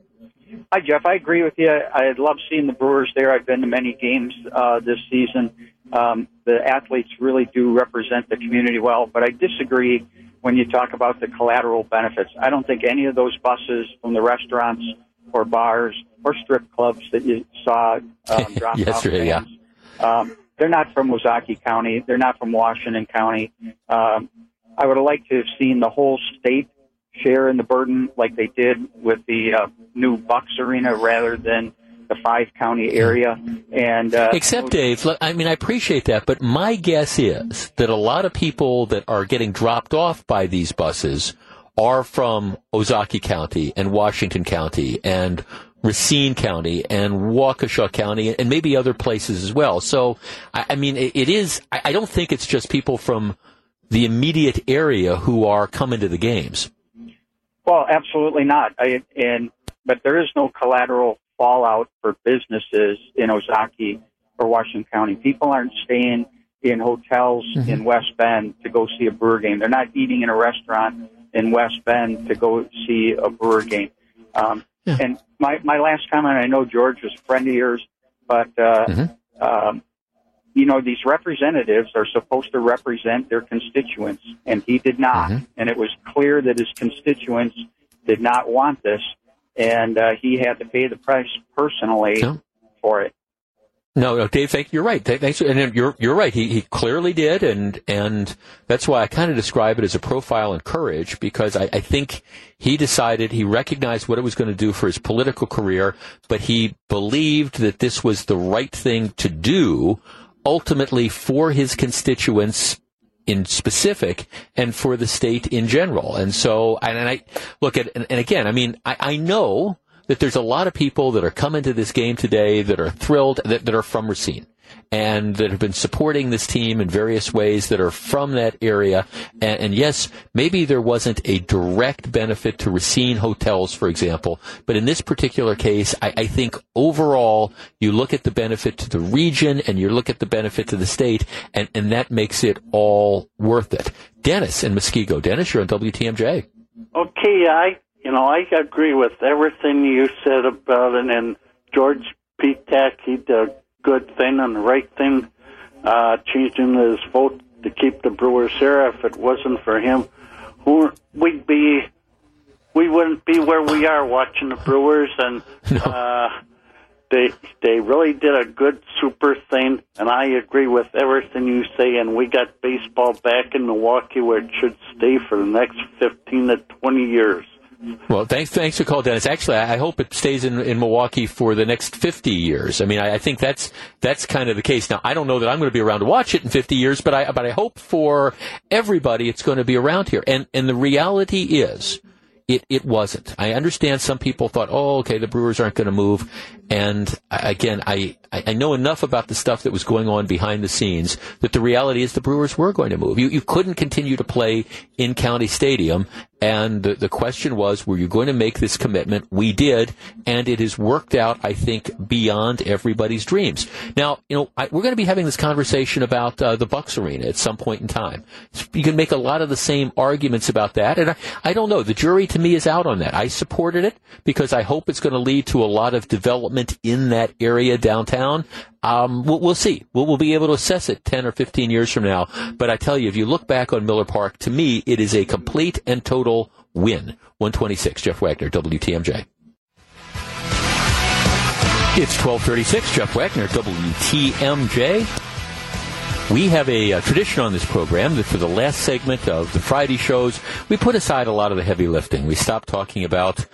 Hi, Jeff. I agree with you. I love seeing the Brewers there. I've been to many games uh, this season. Um, the athletes really do represent the community well, but I disagree when you talk about the collateral benefits. I don't think any of those buses from the restaurants or bars or strip clubs that you saw um, drop yesterday, yeah. Um, they're not from Ozaukee County. They're not from Washington County. Um, I would have liked to have seen the whole state share in the burden like they did with the uh, new Bucks Arena rather than the five county area. And uh, except Dave, I mean, I appreciate that, but my guess is that a lot of people that are getting dropped off by these buses are from Ozaukee County and Washington County and Racine County and Waukesha County and maybe other places as well. So, I, I mean, it, it is. I, I don't think it's just people from the immediate area who are coming to the games. Well, absolutely not. I, and but there is no collateral fallout for businesses in Ozaukee or Washington County. People aren't staying in hotels mm-hmm. in West Bend to go see a Brewer game. They're not eating in a restaurant in West Bend to go see a Brewer game. Um, yeah. And my, my last comment, I know George was a friend of yours, but, uh, mm-hmm. um, you know, these representatives are supposed to represent their constituents, and he did not. Mm-hmm. And it was clear that his constituents did not want this, and uh, he had to pay the price personally yeah. for it. No, no, Dave, thank you. You're right. Thanks, and you're you're right. He he clearly did, and and that's why I kind of describe it as a profile in courage because I, I think he decided he recognized what it was going to do for his political career, but he believed that this was the right thing to do, ultimately for his constituents in specific and for the state in general. And so, and, I look at, and, and again, I mean, I, I know that there's a lot of people that are coming to this game today that are thrilled that, that are from Racine and that have been supporting this team in various ways that are from that area. And, and, yes, maybe there wasn't a direct benefit to Racine hotels, for example, but in this particular case, I, I think overall you look at the benefit to the region and you look at the benefit to the state, and, and that makes it all worth it. Dennis in Muskego. Dennis, you're on WTMJ. Okay, I you know, I agree with everything you said about it. And George Petak, he did good thing and the right thing, uh, changing his vote to keep the Brewers here. If it wasn't for him, we'd be, we wouldn't be where we are watching the Brewers. And no. uh, they they really did a good super thing. And I agree with everything you say. And we got baseball back in Milwaukee where it should stay for the next fifteen to twenty years. Well, thanks, thanks for calling, Dennis. Actually, I hope it stays in, in Milwaukee for the next 50 years. I mean, I, I, think that's, that's kind of the case. Now, I don't know that I'm going to be around to watch it in 50 years, but I, but I hope for everybody it's going to be around here. And, and the reality is, it, it wasn't. I understand some people thought, oh, okay, the Brewers aren't going to move. And again, I, I know enough about the stuff that was going on behind the scenes that the reality is the Brewers were going to move. You, you couldn't continue to play in County Stadium. And the, the question was, were you going to make this commitment? We did. And it has worked out, I think, beyond everybody's dreams. Now, you know, I, we're going to be having this conversation about uh, the Bucks Arena at some point in time. You can make a lot of the same arguments about that. And I, I don't know. The jury to me is out on that. I supported it because I hope it's going to lead to a lot of development in that area downtown. Um, we'll, we'll, see. We'll, we'll, be able to assess it 10 or 15 years from now. But I tell you, if you look back on Miller Park, to me, it is a complete and total win. 126, Jeff Wagner, WTMJ. It's 1236, Jeff Wagner, WTMJ. We have a, a, tradition on this program that for the last segment of the Friday shows, we put aside a lot of the heavy lifting. We stop talking about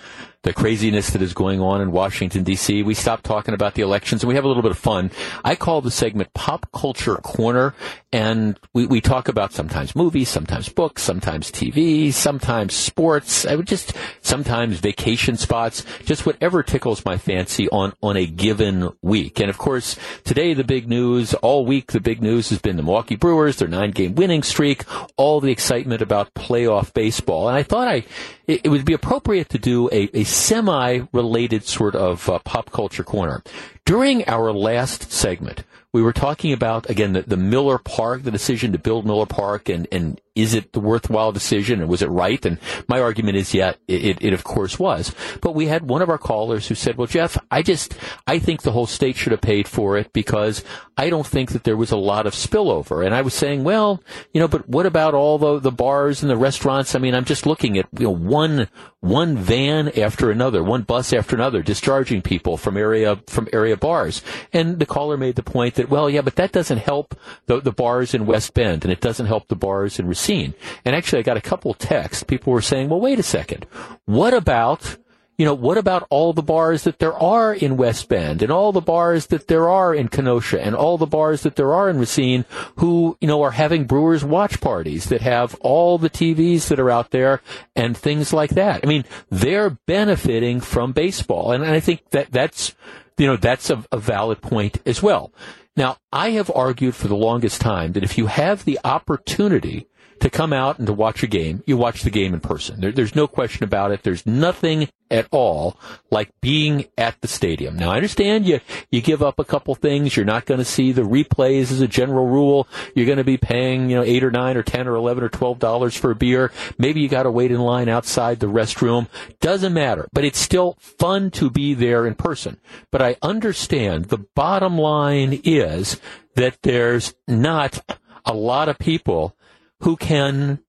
the craziness that is going on in Washington, D.C. We stop talking about the elections and we have a little bit of fun. I call the segment Pop Culture Corner, and we, we talk about sometimes movies, sometimes books, sometimes TV, sometimes sports. I would just sometimes vacation spots, just whatever tickles my fancy on, on a given week. And of course, today the big news, all week the big news has been the Milwaukee Brewers, their nine game winning streak, all the excitement about playoff baseball. And I thought I, it, it would be appropriate to do a, a semi-related sort of uh, pop culture corner. During our last segment, we were talking about again the, the, Miller Park, the decision to build Miller Park, and and is it the worthwhile decision and was it right? And my argument is, yeah, it, it of course was. But we had one of our callers who said, well, Jeff, I just, I think the whole state should have paid for it because I don't think that there was a lot of spillover. And I was saying, well, you know, but what about all the, the bars and the restaurants? I mean, I'm just looking at, you know, one, one van after another, one bus after another, discharging people from area, from area bars. And the caller made the point that, well, yeah, but that doesn't help the, the bars in West Bend and it doesn't help the bars in Racine. And actually, I got a couple texts. People were saying, well, wait a second. What about, you know, what about all the bars that there are in West Bend and all the bars that there are in Kenosha and all the bars that there are in Racine who, you know, are having Brewers watch parties that have all the TVs that are out there and things like that. I mean, they're benefiting from baseball. And I think that that's, you know, that's a, a valid point as well. Now, I have argued for the longest time that if you have the opportunity to come out and to watch a game, you watch the game in person. There, there's no question about it. There's nothing at all like being at the stadium. Now, I understand you, you give up a couple things. You're not going to see the replays as a general rule. You're going to be paying, you know, eight or nine or ten or eleven or twelve dollars for a beer. Maybe you got to wait in line outside the restroom. Doesn't matter, but it's still fun to be there in person. But I understand the bottom line is that there's not a lot of people who can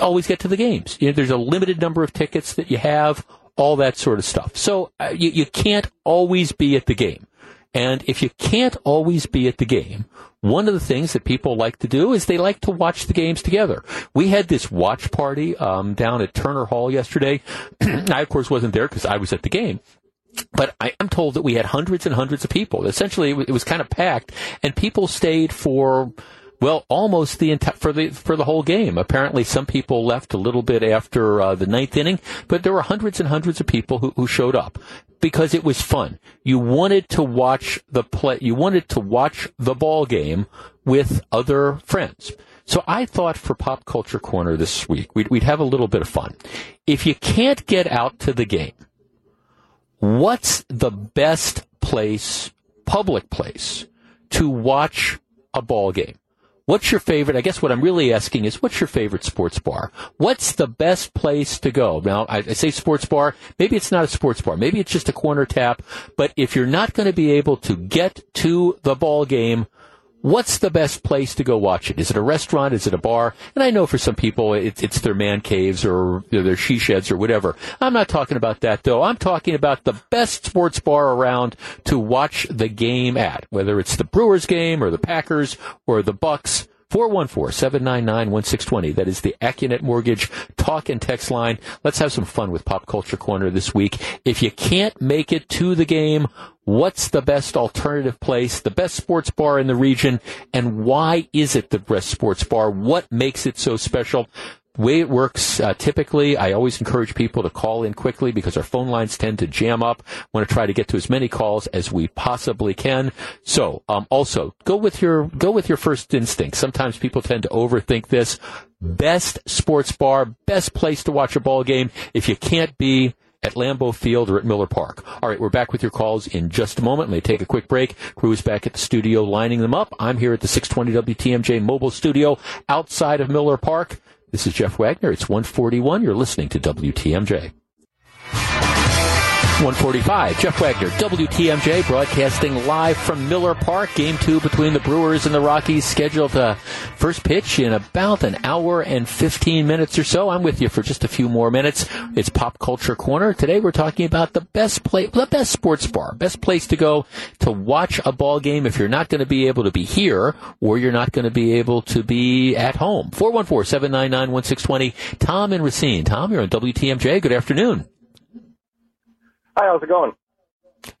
always get to the games. You know, there's a limited number of tickets that you have all that sort of stuff. So uh, you, you can't always be at the game. And if you can't always be at the game, one of the things that people like to do is they like to watch the games together. We had this watch party um, down at Turner Hall yesterday. I, of course, wasn't there because I was at the game. But I am told that we had hundreds and hundreds of people. Essentially, it was kind of packed, and people stayed for well, almost the entire for the for the whole game. Apparently, some people left a little bit after uh, the ninth inning, but there were hundreds and hundreds of people who, who showed up because it was fun. You wanted to watch the play. You wanted to watch the ball game with other friends. So I thought for Pop Culture Corner this week, we'd, we'd have a little bit of fun. If you can't get out to the game, what's the best place, public place, to watch a ball game? What's your favorite? I guess what I'm really asking is, what's your favorite sports bar? What's the best place to go? Now, I, I, say sports bar. Maybe it's not a sports bar. Maybe it's just a corner tap. But if you're not going to be able to get to the ball game, what's the best place to go watch it? Is it a restaurant? Is it a bar? And I know for some people it, it's their man caves or their she sheds or whatever. I'm not talking about that though. I'm talking about the best sports bar around to watch the game at, whether it's the Brewers game or the Packers or the Bucks 414-799-1620. That is the Accunet Mortgage talk and text line. Let's have some fun with Pop Culture Corner this week. If you can't make it to the game, what's the best alternative place, the best sports bar in the region, and why is it the best sports bar? What makes it so special? Way it works uh, typically, I always encourage people to call in quickly because our phone lines tend to jam up. Want to try to get to as many calls as we possibly can. So, um, also go with your go with your first instinct. Sometimes people tend to overthink this. Best sports bar, best place to watch a ball game. If you can't be at Lambeau Field or at Miller Park. All right, we're back with your calls in just a moment. Let me take a quick break. Crew is back at the studio lining them up. I'm here at the 620 WTMJ mobile studio outside of Miller Park. This is Jeff Wagner. It's 141. You're listening to WTMJ. 145. Jeff Wagner, WTMJ, broadcasting live from Miller Park. Game two between the Brewers and the Rockies, scheduled to first pitch in about an hour and 15 minutes or so. I'm with you for just a few more minutes. It's Pop Culture Corner. Today we're talking about the best play, the best sports bar, best place to go to watch a ball game if you're not going to be able to be here or you're not going to be able to be at home. 414-799-1620. Tom and Racine. Tom, you're on WTMJ. Good afternoon. Hi, how's it going?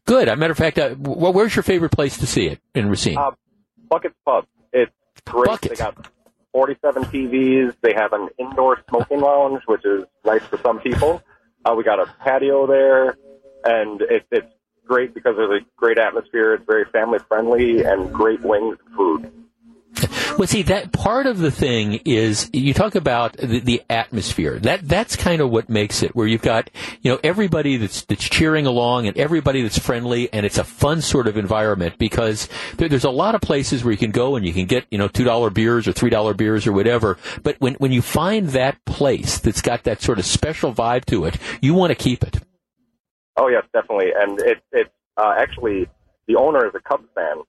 Good. As a matter of fact, uh, well, where's your favorite place to see it in Racine? Uh, Bucket's Pub. It's great. Bucket. They got 47 TVs. They have an indoor smoking lounge, which is nice for some people. Uh, we got a patio there, and it, it's great because there's a great atmosphere. It's very family friendly and great wings and food. Well, see, that part of the thing is you talk about the, the, atmosphere. That that's kind of what makes it, where you've got you know everybody that's that's cheering along and everybody that's friendly, and it's a fun sort of environment because there, there's a lot of places where you can go and you can get you know two dollar beers or three dollar beers or whatever. But when when you find that place that's got that sort of special vibe to it, you want to keep it. Oh yes, definitely, and it it uh, actually the owner is a Cubs fan,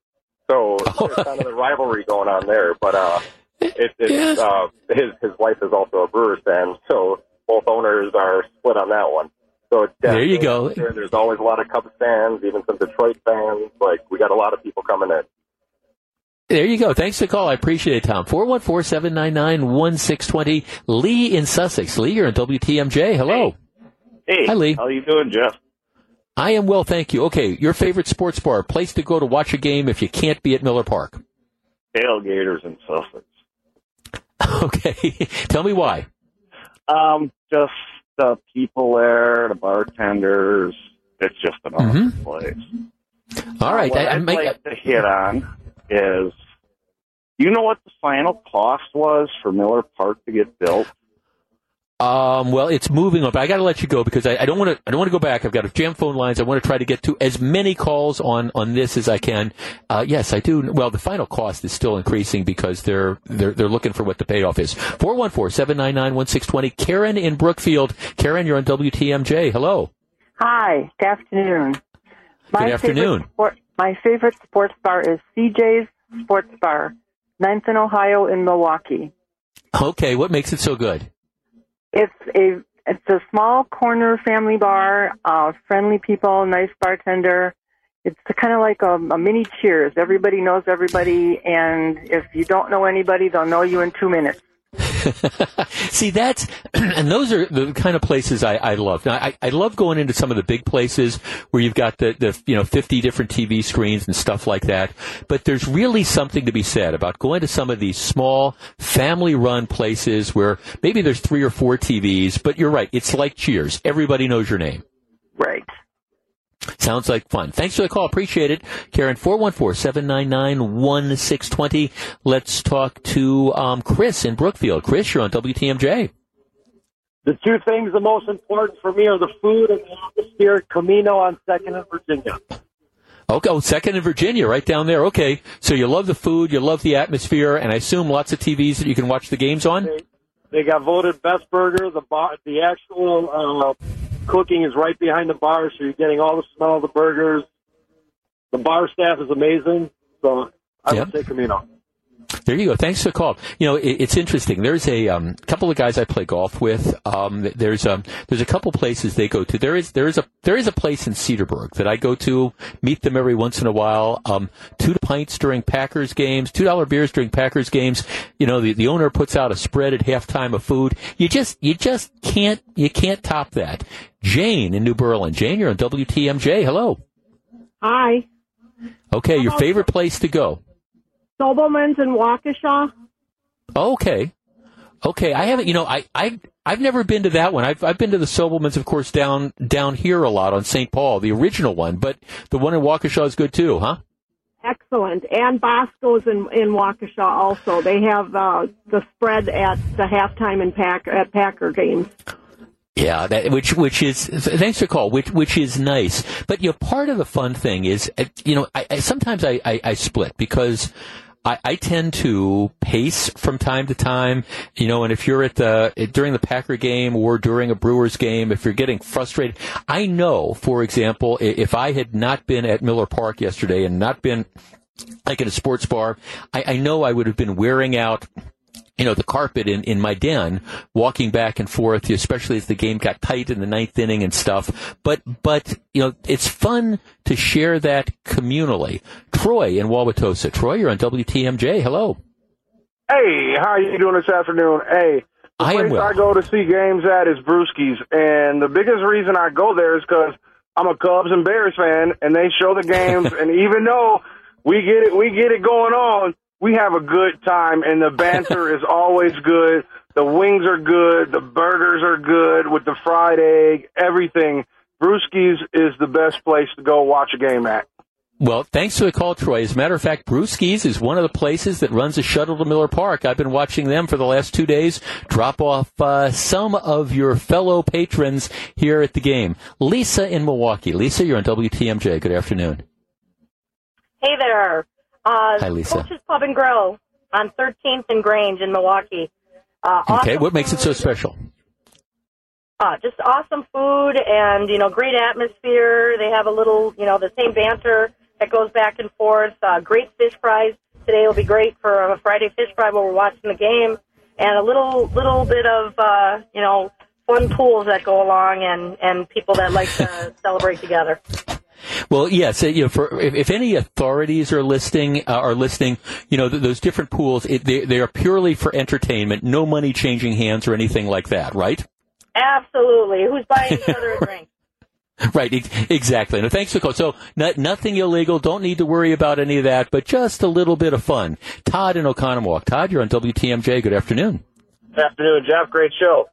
so there's kind of the rivalry going on there. But uh, it, it's, uh, his his wife is also a Brewers fan, so both owners are split on that one. So it's there you go. There's always a lot of Cubs fans, even some Detroit fans. Like we got a lot of people coming in. There you go. Thanks for the call. I appreciate it, Tom. 414-799-1620. Lee in Sussex. Lee, you're on WTMJ. Hello. Hey. Hi, Lee. How you doing, Jeff? I am well, thank you. Okay, your favorite sports bar, place to go to watch a game if you can't be at Miller Park. Tailgaters in Sussex. Okay, tell me why. Um, just the people there, the bartenders. It's just an awesome mm-hmm. place. All right, what I, I'd make, like to hit on is you know what the final cost was for Miller Park to get built? Um, well, it's moving on, but I got to let you go because I, I don't want to. I don't want to go back. I've got a jam phone lines. I want to try to get to as many calls on on this as I can. Uh, yes, I do. Well, the final cost is still increasing because they're they're they're looking for what the payoff is. Four one four seven nine nine one six twenty. Karen in Brookfield. Karen, you're on WTMJ. Hello. Hi. Good afternoon. My Good afternoon. Favorite sport, my favorite sports bar is CJ's Sports Bar, 9th and Ohio in Milwaukee. Okay, what makes it so good? It's a it's a small corner family bar, uh, friendly people, nice bartender. It's kind of like a, a mini Cheers. Everybody knows everybody, and if you don't know anybody, they'll know you in two minutes. See, that's, and those are the kind of places I, I love. Now, I, I love going into some of the big places where you've got the, the, you know, 50 different TV screens and stuff like that. But there's really something to be said about going to some of these small, family run places where maybe there's three or four TVs, but you're right. It's like Cheers. Everybody knows your name. Right. Sounds like fun. Thanks for the call. Appreciate it. Karen, 414-799-1620. Let's talk to um, Chris in Brookfield. Chris, you're on WTMJ. The two things the most important for me are the food and the atmosphere. Camino on 2nd and Virginia. Okay, oh, second in Virginia, right down there. Okay, so you love the food, you love the atmosphere, and I assume lots of TVs that you can watch the games on. They, they got voted best burger. The bar, the actual uh, cooking is right behind the bar, so you're getting all the smell of the burgers. The bar staff is amazing, so I yep. would say Camino. There you go. Thanks for the call. You know, it, it's interesting. There's a um, couple of guys I play golf with. Um, there's um, there's a couple places they go to. There is there is a there is a place in Cedarburg that I go to. Meet them every once in a while. Um, two pints during Packers games. Two dollar beers during Packers games. You know, the, the owner puts out a spread at halftime of food. You just you just can't you can't top that. Jane in New Berlin. Jane, you're on WTMJ. Hello. Hi. Okay, your favorite place to go. Sobelman's in Waukesha. Okay. Okay, I haven't. You know, I I I've never been to that one. I've I've been to the Sobelmans, of course, down down here a lot on St. Paul, the original one. But the one in Waukesha is good too, huh? Excellent. And Bosco's in in Waukesha also. They have uh, the spread at the halftime in Pack at Packer games. Yeah, that, which which is thanks for call, which which is nice. But you know, part of the fun thing is, uh, you know, I, I sometimes I, I, I split because I, I tend to pace from time to time, you know, and if you're at the, during the Packer game or during a Brewers game, if you're getting frustrated, I know, for example, if I had not been at Miller Park yesterday and not been like in a sports bar, I, I know I would have been wearing out you know, the carpet in, in my den, walking back and forth, especially as the game got tight in the ninth inning and stuff. But, but, you know, it's fun to share that communally. Troy in Wauwatosa. Troy, you're on WTMJ. Hello. Hey, how are you doing this afternoon? Hey, the I place well. I go to see games at is Brewski's, and the biggest reason I go there is because I'm a Cubs and Bears fan, and they show the games, and even though we get it, we get it going on, we have a good time, and the banter is always good. The wings are good. The burgers are good with the fried egg. Everything. Brewski's is the best place to go watch a game at. Well, thanks for the call, Troy. As a matter of fact, Brewski's is one of the places that runs a shuttle to Miller Park. I've been watching them for the last two days drop off uh, some of your fellow patrons here at the game. Lisa in Milwaukee. Lisa, you're on WTMJ. Good afternoon. Hey there. Uh, Hi, Lisa. Coach's Pub and Grill on 13th and Grange in Milwaukee. Uh, okay, awesome what makes it so special? Uh, just awesome food and, you know, great atmosphere. They have a little, you know, the same banter that goes back and forth. Uh, great fish fries. Today will be great for a Friday fish fry while we're watching the game. And a little, little bit of, uh, you know, fun pools that go along and, and people that like to celebrate together. Well, yes. You know, for if, if any authorities are listing uh, are listening, you know, th- those different pools, it, they, they are purely for entertainment, no money changing hands or anything like that, right? Absolutely. Who's buying each other a drink? Right, exactly. No, thanks for the call. So, not, nothing illegal. Don't need to worry about any of that, but just a little bit of fun. Todd in Oconomowoc. Todd, you're on WTMJ. Good afternoon. Good afternoon, Jeff. Great show.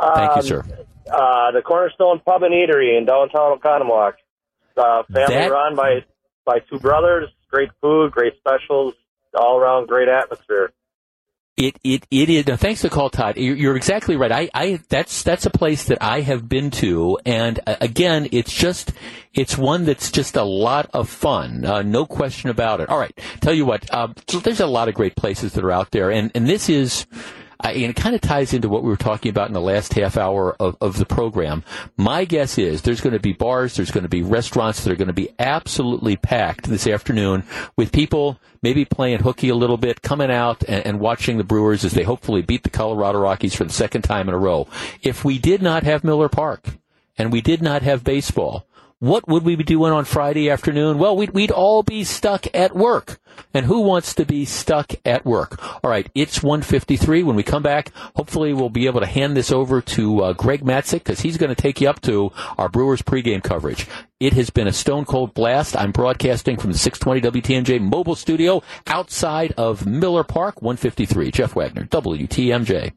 Thank you, Um, sir. Uh, the Cornerstone Pub and Eatery in downtown Oconomowoc. Uh, family That- run by by two brothers. Great food, great specials. all around great atmosphere. It it it is. No, thanks for the call, Todd. You're, you're, exactly right. I, I that's that's a place that I have been to, and uh, again, it's just it's one that's just a lot of fun. Uh, no question about it. All right, tell you what. Uh, there's a lot of great places that are out there, and and this is Uh, and it kind of ties into what we were talking about in the last half hour of, of the program. My guess is there's going to be bars, there's going to be restaurants that are going to be absolutely packed this afternoon with people maybe playing hooky a little bit, coming out and, and watching the Brewers as they hopefully beat the Colorado Rockies for the second time in a row. If we did not have Miller Park and we did not have baseball, what would we be doing on Friday afternoon? Well, we'd, we'd all be stuck at work. And who wants to be stuck at work? All right, it's 153. When we come back, hopefully we'll be able to hand this over to uh, Greg Matzek because he's going to take you up to our Brewers pregame coverage. It has been a stone cold blast. I'm broadcasting from the 620 WTMJ mobile studio outside of Miller Park, 153. Jeff Wagner, WTMJ.